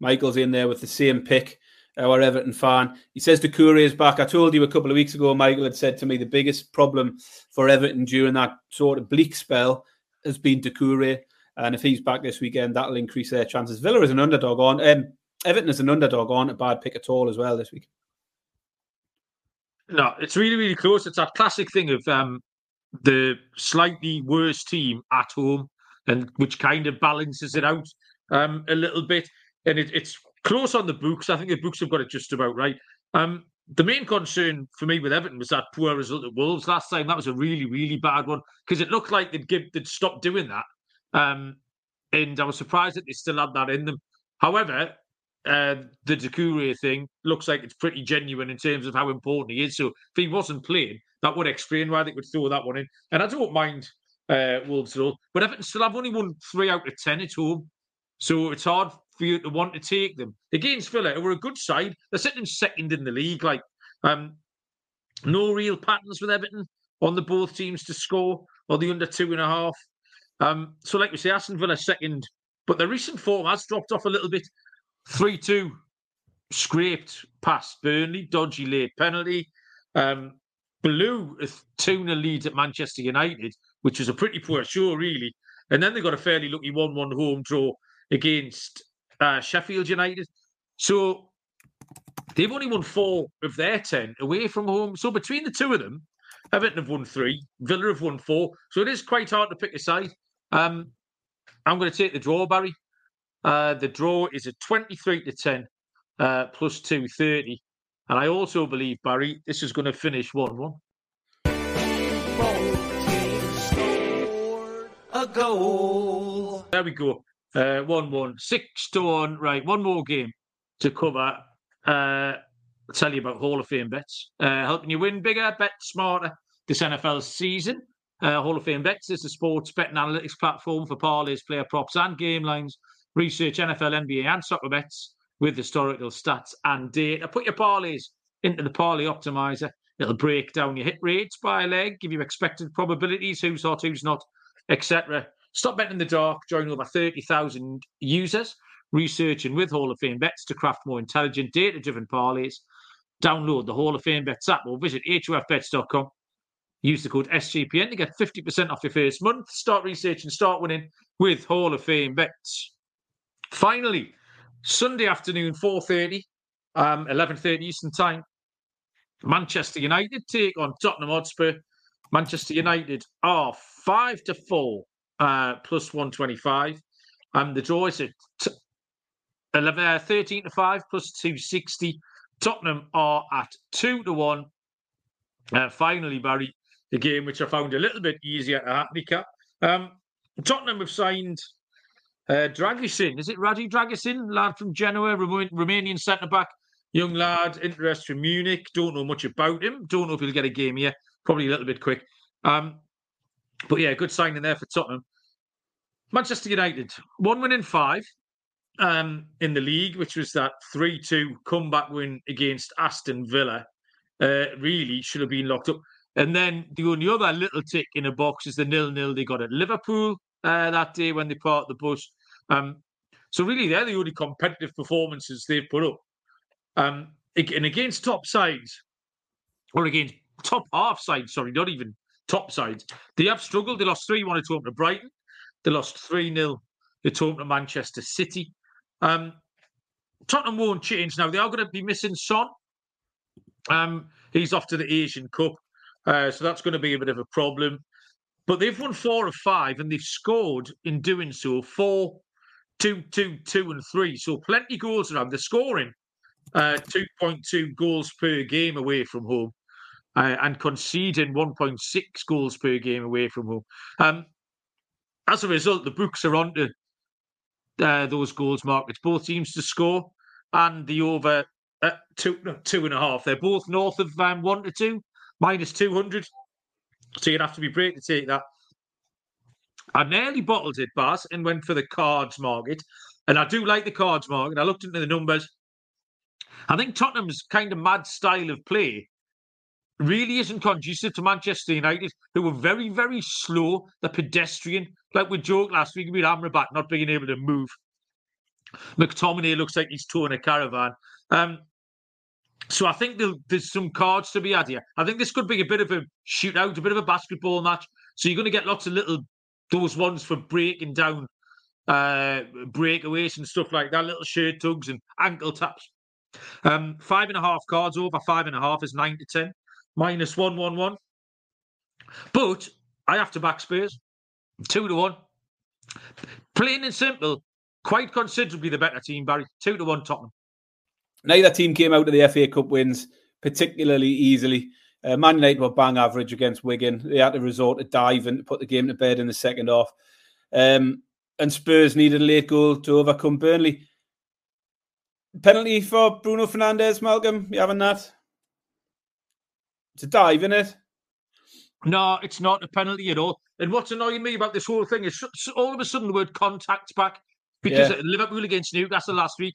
Michael's in there with the same pick, our Everton fan. He says Doucouré is back. I told you a couple of weeks ago, Michael had said to me the biggest problem for Everton during that sort of bleak spell has been Doucouré. And if he's back this weekend, that'll increase their chances. Villa is an underdog on. Um, Everton is an underdog on a bad pick at all as well this week. No, it's really, really close. It's that classic thing of um, the slightly worse team at home, and which kind of balances it out um, a little bit. And it, it's close on the books. I think the books have got it just about right. Um, the main concern for me with Everton was that poor result at Wolves last time. That was a really, really bad one because it looked like they'd give they'd stop doing that. Um, and I was surprised that they still had that in them. However, uh, the Doucouré thing looks like it's pretty genuine in terms of how important he is. So if he wasn't playing, that would explain why they would throw that one in. And I don't mind uh, Wolves at all. But Everton still have only won three out of ten at home. So it's hard for you to want to take them. Against Villa, who are a good side. They're sitting second in the league. Like um, no real patterns with Everton on the both teams to score or the under two and a half. Um, so like we say, Aston Villa second, but the recent form has dropped off a little bit. 3 2 scraped past Burnley, dodgy late penalty. Um, blew a 2 0 lead at Manchester United, which was a pretty poor show, really. And then they got a fairly lucky 1 1 home draw against uh, Sheffield United. So they've only won four of their 10 away from home. So between the two of them, Everton have won three, Villa have won four. So it is quite hard to pick a side. Um, I'm going to take the draw, Barry. Uh, the draw is a 23 to 10 uh, plus 230. And I also believe, Barry, this is going to finish 1 1. A goal. There we go. Uh, 1 1. Six to 1. Right. One more game to cover. Uh, I'll tell you about Hall of Fame bets. Uh, helping you win bigger, bet smarter this NFL season. Uh, Hall of Fame bets is the sports betting analytics platform for parlays, player props, and game lines research NFL, NBA, and soccer bets with historical stats and data. Put your parlays into the parlay optimizer. It'll break down your hit rates by leg, give you expected probabilities, who's hot, who's not, etc. Stop betting in the dark. Join over 30,000 users researching with Hall of Fame bets to craft more intelligent, data driven parlays. Download the Hall of Fame bets app or visit hofbets.com. Use the code SGPN to get 50% off your first month. Start researching, start winning with Hall of Fame bets. Finally, Sunday afternoon, 4.30, um, 11.30 Eastern Time, Manchester United take on Tottenham Hotspur. Manchester United are five to four uh, plus 125. And the draw is at t- 11, uh, 13 to 5 plus 260. Tottenham are at 2 to 1. Uh, finally, Barry, the game which I found a little bit easier to handicap. Um, Tottenham have signed uh. Is it Radu Dragusin, lad from Genoa, Romanian centre back, young lad, interest from Munich. Don't know much about him. Don't know if he'll get a game here. Probably a little bit quick. Um, but yeah, good signing there for Tottenham. Manchester United, one win in five um, in the league, which was that 3 2 comeback win against Aston Villa. Uh, really should have been locked up. And then the only other little tick in a box is the nil nil they got at Liverpool uh, that day when they parked the bus. Um, so really, they're the only competitive performances they've put up. Um, and against top sides, or against top half sides, sorry, not even top sides, they have struggled. They lost 3 1 at home to Brighton. They lost 3 0 at home to Manchester City. Um, Tottenham won't change now. They are going to be missing Son. Um, he's off to the Asian Cup. Uh, so that's going to be a bit of a problem. But they've won four of five and they've scored in doing so four, two, two, two, and three. So plenty goals around. They're scoring uh, 2.2 goals per game away from home uh, and conceding 1.6 goals per game away from home. Um, as a result, the books are on to uh, those goals markets. Both teams to score and the over two, two and a half. They're both north of um, one to two minus 200. So you'd have to be brave to take that. I nearly bottled it, Baz, and went for the cards market. And I do like the cards market. I looked into the numbers. I think Tottenham's kind of mad style of play really isn't conducive to Manchester United, who were very, very slow, the pedestrian. Like we joked last week about Amrabat not being able to move. McTominay looks like he's towing a caravan. Um, so I think there's some cards to be had here. I think this could be a bit of a shootout, a bit of a basketball match. So you're going to get lots of little those ones for breaking down uh breakaways and stuff like that, little shirt tugs and ankle taps. Um, five and a half cards over five and a half is nine to ten, minus one one one. But I have to back Spurs two to one. Plain and simple, quite considerably the better team, Barry. Two to one Tottenham. Neither team came out of the FA Cup wins particularly easily. Uh, Man United were bang average against Wigan. They had to resort to diving to put the game to bed in the second half. Um, and Spurs needed a late goal to overcome Burnley. Penalty for Bruno Fernandes, Malcolm. You having that? It's a dive, isn't it? No, it's not a penalty at all. And what's annoying me about this whole thing is all of a sudden the word contact's back because yeah. Liverpool against Newcastle last week,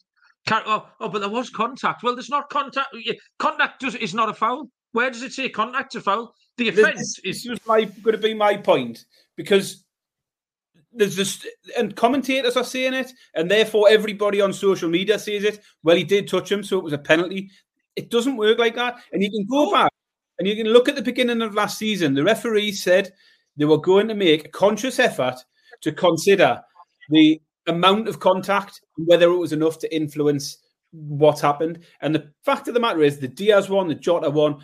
Oh, oh, but there was contact. Well, there's not contact. Contact does, is not a foul. Where does it say contact a foul? The offence is. Was my, going to be my point because there's this, and commentators are saying it, and therefore everybody on social media says it. Well, he did touch him, so it was a penalty. It doesn't work like that. And you can go oh. back and you can look at the beginning of last season. The referee said they were going to make a conscious effort to consider the amount of contact, whether it was enough to influence what happened. And the fact of the matter is, the Diaz one, the Jota one,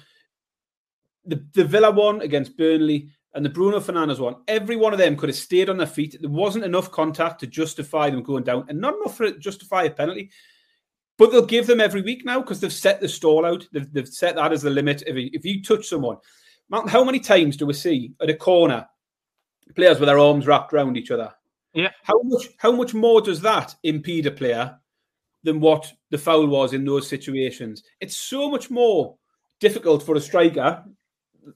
the, the Villa one against Burnley, and the Bruno Fernandes one, every one of them could have stayed on their feet. There wasn't enough contact to justify them going down, and not enough for it to justify a penalty. But they'll give them every week now because they've set the stall out. They've, they've set that as the limit. If you, if you touch someone, how many times do we see at a corner players with their arms wrapped around each other? Yeah. How much how much more does that impede a player than what the foul was in those situations? It's so much more difficult for a striker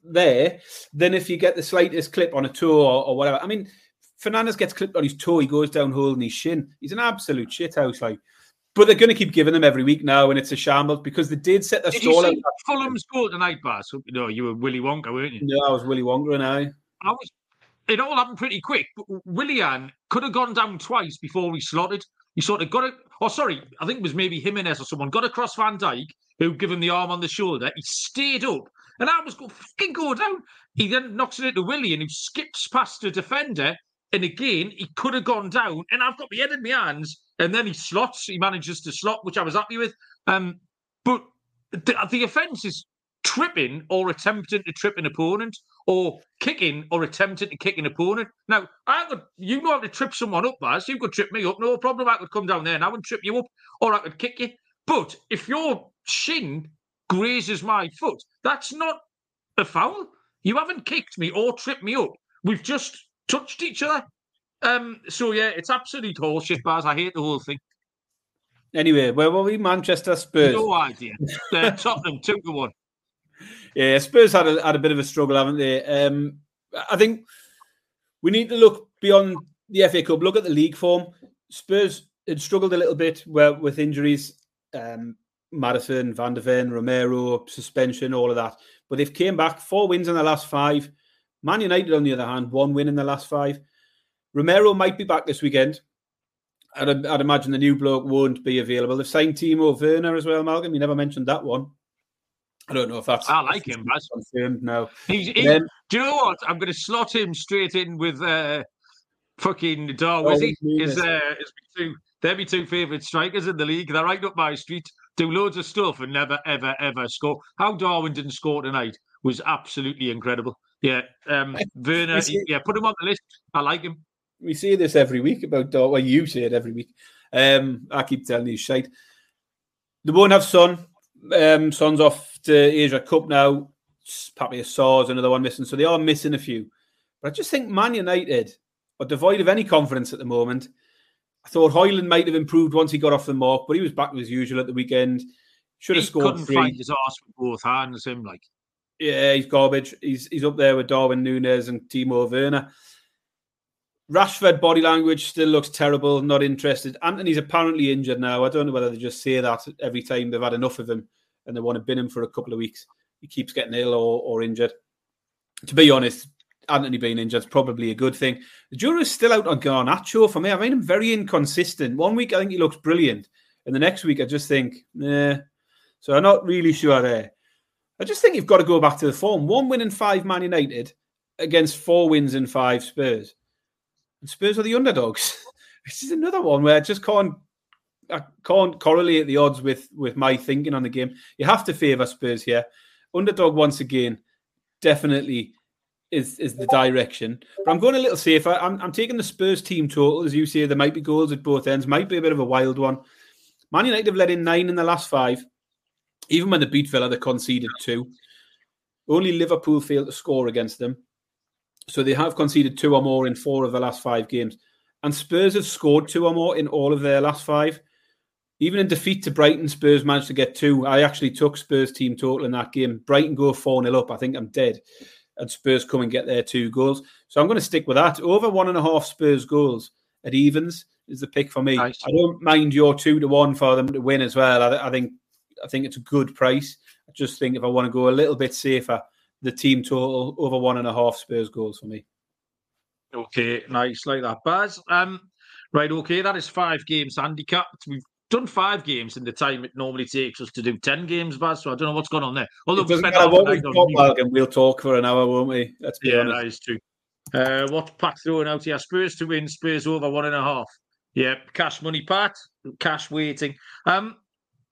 there than if you get the slightest clip on a toe or, or whatever. I mean, Fernandes gets clipped on his toe, he goes down holding his shin. He's an absolute shithouse, like. But they're going to keep giving him every week now, and it's a shambles because they did set the stall out. Fulham's goal tonight, Baz. No, you were Willy Wonka, weren't you? No, I was Willy Wonka, and I. I was it all happened pretty quick. But Willian could have gone down twice before he slotted. He sort of got it. Oh, sorry, I think it was maybe Jimenez or someone got across Van Dijk, who gave him the arm on the shoulder. He stayed up, and I was going fucking go down. He then knocks it into Willian, who skips past the defender, and again he could have gone down. And I've got my head in my hands, and then he slots. He manages to slot, which I was happy with. Um, but the, the offence is tripping or attempting to trip an opponent or kicking or attempting to kick an opponent. Now, I could, you know how to trip someone up, Baz. You could trip me up, no problem. I could come down there and I would trip you up or I could kick you. But if your shin grazes my foot, that's not a foul. You haven't kicked me or tripped me up. We've just touched each other. Um, so yeah, it's absolute horseshit, Baz. I hate the whole thing. Anyway, where were we? Manchester Spurs. No idea. Uh, Tottenham two to one. Yeah, Spurs had a, had a bit of a struggle, haven't they? Um, I think we need to look beyond the FA Cup. Look at the league form. Spurs had struggled a little bit with injuries. Um, Maddison, Van der Ven, Romero, suspension, all of that. But they've came back, four wins in the last five. Man United, on the other hand, one win in the last five. Romero might be back this weekend. I'd, I'd imagine the new bloke won't be available. They've signed Timo Werner as well, Malcolm. You never mentioned that one. I don't know if that's. I like him, Baz. Confirmed now. He's, he, do you know what? I'm going to slot him straight in with uh, fucking Darwin. Is uh, is two? They're my two favourite strikers in the league. They're right up my street. Do loads of stuff and never, ever, ever score. How Darwin didn't score tonight was absolutely incredible. Yeah, um, (laughs) Werner. yeah, put him on the list. I like him. We say this every week about Darwin. Well, you say it every week. Um, I keep telling you shite. They won't have Son. Um, Son's off to Asia Cup now. Papiss Sarr's another one missing. So they are missing a few. But I just think Man United are devoid of any confidence at the moment. I thought Højlund might have improved once he got off the mark, but he was back as usual at the weekend. Should have he scored couldn't three. find his arse with both hands. Him like Yeah, he's garbage. He's he's up there with Darwin Núñez and Timo Werner. Rashford body language still looks terrible. Not interested. Antony's apparently injured now. I don't know whether they just say that every time they've had enough of him and they want to bin him for a couple of weeks. He keeps getting ill or, or injured. To be honest, Anthony being injured is probably a good thing. The jury's still out on Garnacho for me. I find him very inconsistent. One week I think he looks brilliant, and the next week I just think, nah. So I'm not really sure there. I just think you've got to go back to the form. One win in five Man United against four wins in five Spurs. And Spurs are the underdogs. (laughs) this is another one where I just can't I can't correlate the odds with with my thinking on the game. You have to favour Spurs here. Underdog once again, definitely is is the direction. But I'm going a little safer. I'm, I'm taking the Spurs team total, as you say. There might be goals at both ends. Might be a bit of a wild one. Man United have let in nine in the last five. Even when they beat Villa, they conceded two. Only Liverpool failed to score against them. So they have conceded two or more in four of the last five games. And Spurs have scored two or more in all of their last five. Even in defeat to Brighton, Spurs managed to get two. I actually took Spurs team total in that game. Brighton go 4 0 up. I think I'm dead. And Spurs come and get their two goals. So I'm going to stick with that. Over one and a half Spurs goals at evens is the pick for me. Nice. I don't mind your two to one for them to win as well. I, I think I think it's a good price. I just think if I want to go a little bit safer, the team total over one and a half Spurs goals for me. Okay, nice like that, Baz. Um, right, okay, that is five games handicapped. We've done five games in the time it normally takes us to do ten games, Baz. So I don't know what's going on there. Although we spent half we talk and we'll talk for an hour, won't we? Let's be Yeah, honest. that is true. Uh, what Pat throwing out here? Spurs to win, Spurs over one and a half. Yeah, cash money, Pat. Cash waiting. Um,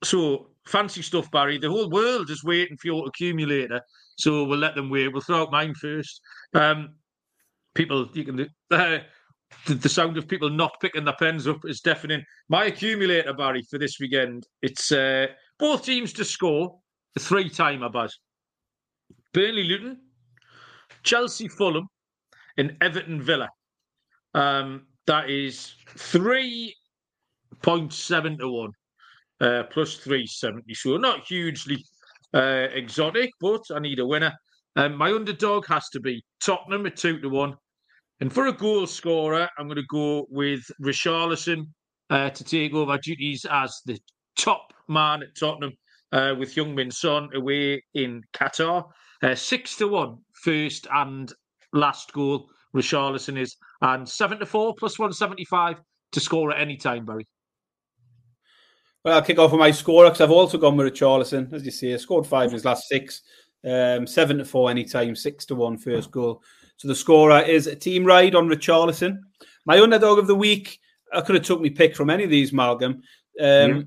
so fancy stuff, Barry. The whole world is waiting for your accumulator. So we'll let them wait. We'll throw out mine first. Um, people, you can. Uh, the, the sound of people not picking their pens up is deafening. My accumulator, Barry, for this weekend. It's uh, both teams to score a three timer, Baz. Burnley Luton, Chelsea Fulham, and Everton Villa. Um, that is 3.7 to 1, uh, plus 370. So not hugely uh, exotic, but I need a winner. Um, my underdog has to be Tottenham at 2 to 1. And for a goal scorer, I'm going to go with Richarlison uh, to take over duties as the top man at Tottenham uh, with Young Min Son away in Qatar. Uh, six to one, first and last goal. Richarlison is and seven to four plus one seventy five to score at any time. Barry. Well, I'll kick off with my score because I've also gone with Richarlison, as you say. Scored five in his last six, um, seven to four anytime, six to one first goal. So the scorer is a team ride on Richarlison. My underdog of the week, I could have took me pick from any of these, Malcolm. Um, Yeah.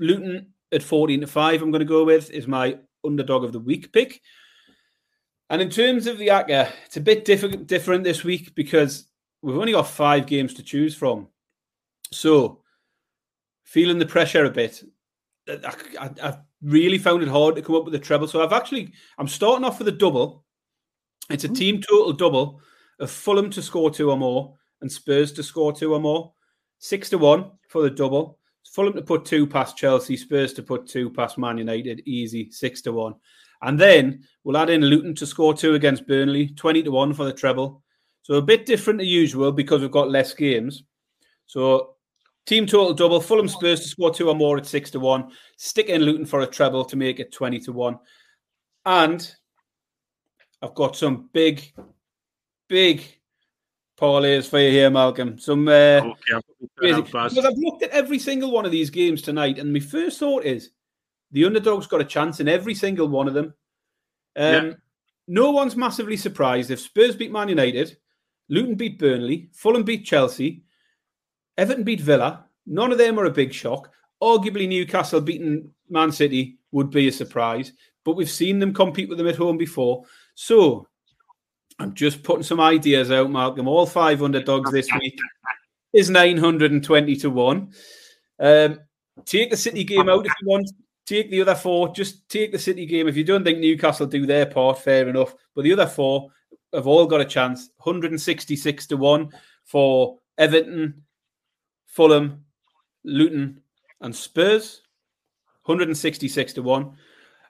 Luton at 14 to 5, I'm going to go with, is my underdog of the week pick. And in terms of the ACCA, it's a bit diff- different this week because we've only got five games to choose from. So, feeling the pressure a bit, I, I, I've really found it hard to come up with a treble. So I've actually, I'm starting off with a double. It's a mm-hmm. team total double of Fulham to score two or more and Spurs to score two or more. Six to one for the double. Fulham to put two past Chelsea, Spurs to put two past Man United, easy, six to one. And then we'll add in Luton to score two against Burnley, 20 to one for the treble. So a bit different to usual because we've got less games. So team total double, Fulham Spurs to score two or more at six to one. Stick in Luton for a treble to make it 20 to one. And I've got some big, big parlays for you here, Malcolm. Some uh, okay, because I've looked at every single one of these games tonight, and my first thought is the underdog's got a chance in every single one of them. Um, yeah. No one's massively surprised if Spurs beat Man United, Luton beat Burnley, Fulham beat Chelsea, Everton beat Villa. None of them are a big shock. Arguably, Newcastle beating Man City would be a surprise, but we've seen them compete with them at home before. So I'm just putting some ideas out, Malcolm. All five underdogs this week is 920 to 1. Um, take the City game out if you want. Take the other four. Just take the City game. If you don't think Newcastle do their part, fair enough. But the other four have all got a chance. 166 to 1 for Everton, Fulham, Luton, and Spurs. 166 to 1.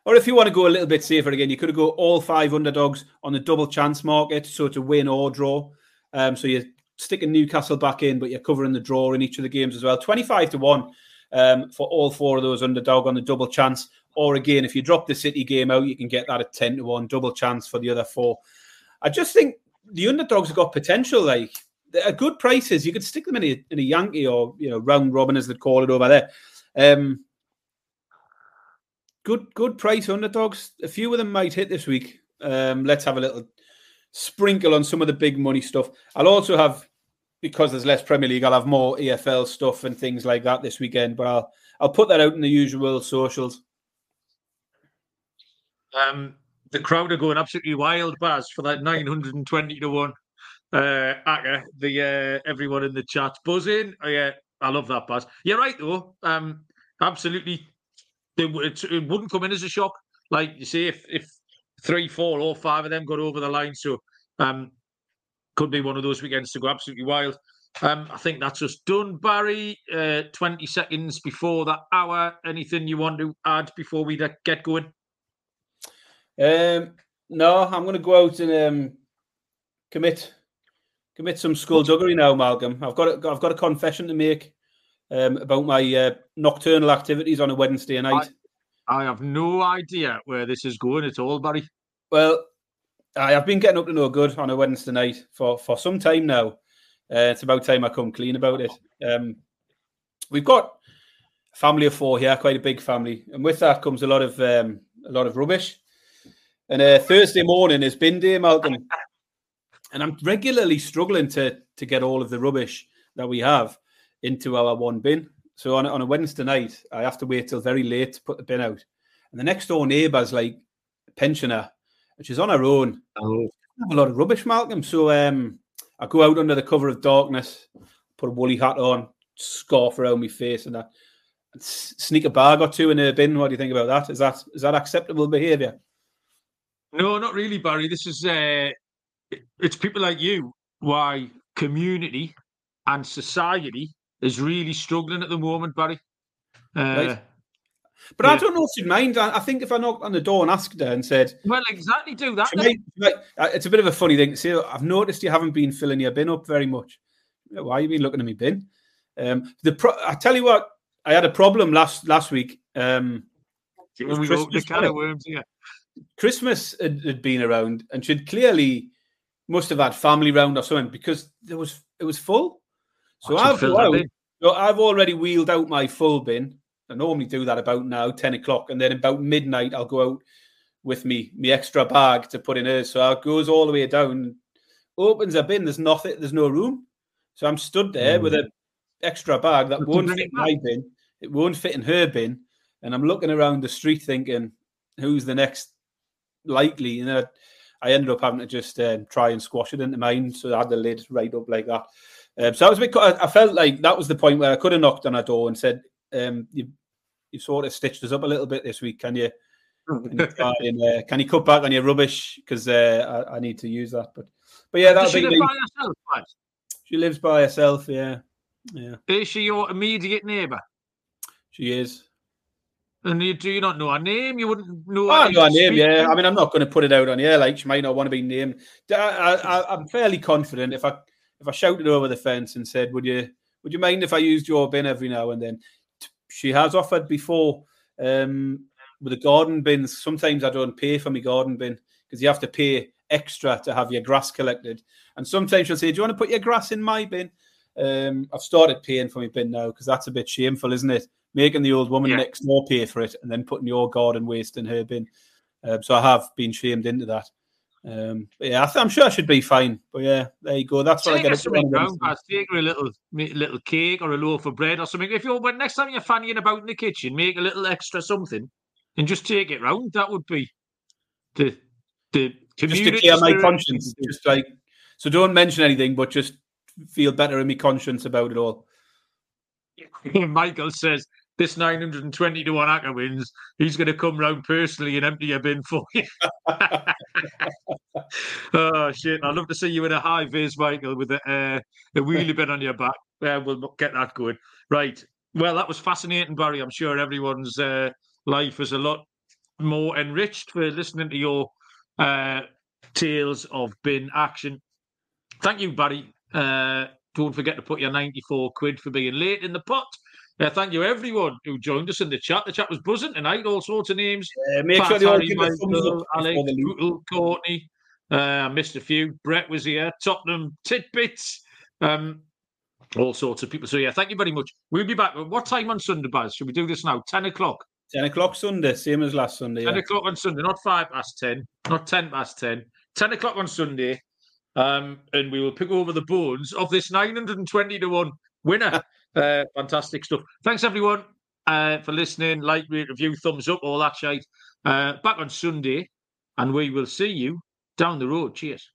Or if you want to go a little bit safer again, you could go all five underdogs on the double chance market, so to win or draw. Um, so you're sticking Newcastle back in, but you're covering the draw in each of the games as well. 25 to 1 um, for all four of those underdog on the double chance. Or again, if you drop the City game out, you can get that at 10 to 1, double chance for the other four. I just think the underdogs have got potential. Like, they're good prices. You could stick them in a, in a Yankee or, you know, round robin, as they call it over there. Um, good good price underdogs. A few of them might hit this week. Um, let's have a little sprinkle on some of the big money stuff. I'll also have because there's less Premier League. I'll have more EFL stuff and things like that this weekend. But I'll I'll put that out in the usual socials. Um, the crowd are going absolutely wild, Baz, for that 920 to one. Uh, ACCA, the uh, everyone in the chat buzzing. Oh, yeah, I love that, Baz. You're right though. Um, absolutely it, wouldn't come in as a shock. Like you see, if if three, four, or five of them got over the line, so um, could be one of those weekends to go absolutely wild. Um, I think that's us done, Barry. Uh, Twenty seconds before that hour. Anything you want to add before we get going? Um, no, I'm going to go out and um, commit commit some skullduggery now, Malcolm. I've got a, I've got a confession to make um, about my uh, nocturnal activities on a Wednesday night. I, I, have no idea where this is going at all, Barry. Well, I have been getting up to no good on a Wednesday night for, for some time now. Uh, it's about time I come clean about it. Um, we've got a family of four here, quite a big family, and with that comes a lot of um, a lot of rubbish. And uh, Thursday morning is bin day, Malcolm, and I'm regularly struggling to to get all of the rubbish that we have into our one bin. So on, on a Wednesday night, I have to wait till very late to put the bin out. And the next door neighbour's like a pensioner, and she's on her own. Oh. I have a lot of rubbish, Malcolm. So um, I go out under the cover of darkness, put a woolly hat on, scarf around my face, and that. And sneak a bag or two in a bin. What do you think about that? Is that is that acceptable behaviour? No, not really, Barry. This is uh, it's people like you why community and society is really struggling at the moment, Barry. Uh, right. But yeah. I don't know if she'd mind. I, think if I knocked on the door and asked her and said, "Well, exactly, do that." Might, uh, it's a bit of a funny thing. See, I've noticed you haven't been filling your bin up very much. Why have you been looking at me bin? Um, the pro- I tell you what, I had a problem last last week. Um, we go the can of worms, yeah. Christmas had, had, been around, and she'd clearly must have had family round or something because there was it was full. So I've out, so I've already wheeled out my full bin. I normally do that about now, 10 o'clock, and then about midnight I'll go out with me, me extra bag to put in hers. So it goes all the way down, opens a bin, there's nothing, there's no room. So I'm stood there mm. with an extra bag that won't fit in my bin, it won't fit in her bin. And I'm looking around the street thinking, who's the next likely, you know, I ended up having to just um, try and squash it into mine. So I had the lid right up like that. Um, so I was a bit, I felt like that was the point where I could have knocked on a door and said, um, you, you sort of stitched us up a little bit this week. Can you, can you, and, uh, can you cut back on your rubbish? Because uh, I, I, need to use that. But, but yeah, that she live by herself, right? She lives by herself. Yeah, yeah. Is she your immediate neighbour? She is. And you, do you not know her name? You wouldn't know. I know her name. Yeah, I mean, I'm not going to put it out on here. Like she might not want to be named. I, am fairly confident if I if I shouted over the fence and said, "Would you would you mind if I used your bin every now and then?" She has offered before um, with the garden bins. Sometimes I don't pay for my garden bin because you have to pay extra to have your grass collected. And sometimes she'll say, "Do you want to put your grass in my bin?" Um, I've started paying for my bin now because that's a bit shameful, isn't it? Making the old woman yeah. next door pay for it and then putting your garden waste in her bin. Um, so I have been shamed into that. Um, yeah, I am sure I should be fine. But yeah, there you go. That's what I get. Something take her a little little cake or a loaf of bread or something. If you're when next time you're fannying about in the kitchen, make a little extra something and just take it round. That would be the the community. Just to clear my conscience. Just like so, don't mention anything, but just feel better in my conscience about it all. (laughs) Michael says this 920 to 1 ACCA wins, he's going to come round personally and empty a bin for you. (laughs) oh, shit. I'd love to see you in a high vis, Michael, with a, uh, a wheelie bin on your back. Yeah, we'll get that going. Right. Well, that was fascinating, Barry. I'm sure everyone's uh, life is a lot more enriched for listening to your uh, tales of bin action. Thank you, Barry. Uh, don't forget to put your 94 quid for being late in the pot. Uh, thank you, everyone who joined us in the chat. The chat was buzzing tonight. All sorts of names. Yeah, make Pat, sure you all give Michael, Alex, Bootle, Courtney. Uh, I missed a few. Brett was here. Tottenham tidbits. Um, all sorts of people. So yeah, thank you very much. We'll be back. What time on Sunday, Baz? Should we do this now? Ten o'clock. Ten o'clock Sunday, same as last Sunday. Ten yeah. o'clock on Sunday, not five past ten, not ten past ten. Ten o'clock on Sunday, um, and we will pick over the bones of this nine hundred and twenty to one winner. (laughs) Uh, fantastic stuff. Thanks everyone uh, for listening. Like, rate, review, thumbs up, all that shit. Uh, back on Sunday, and we will see you down the road. Cheers.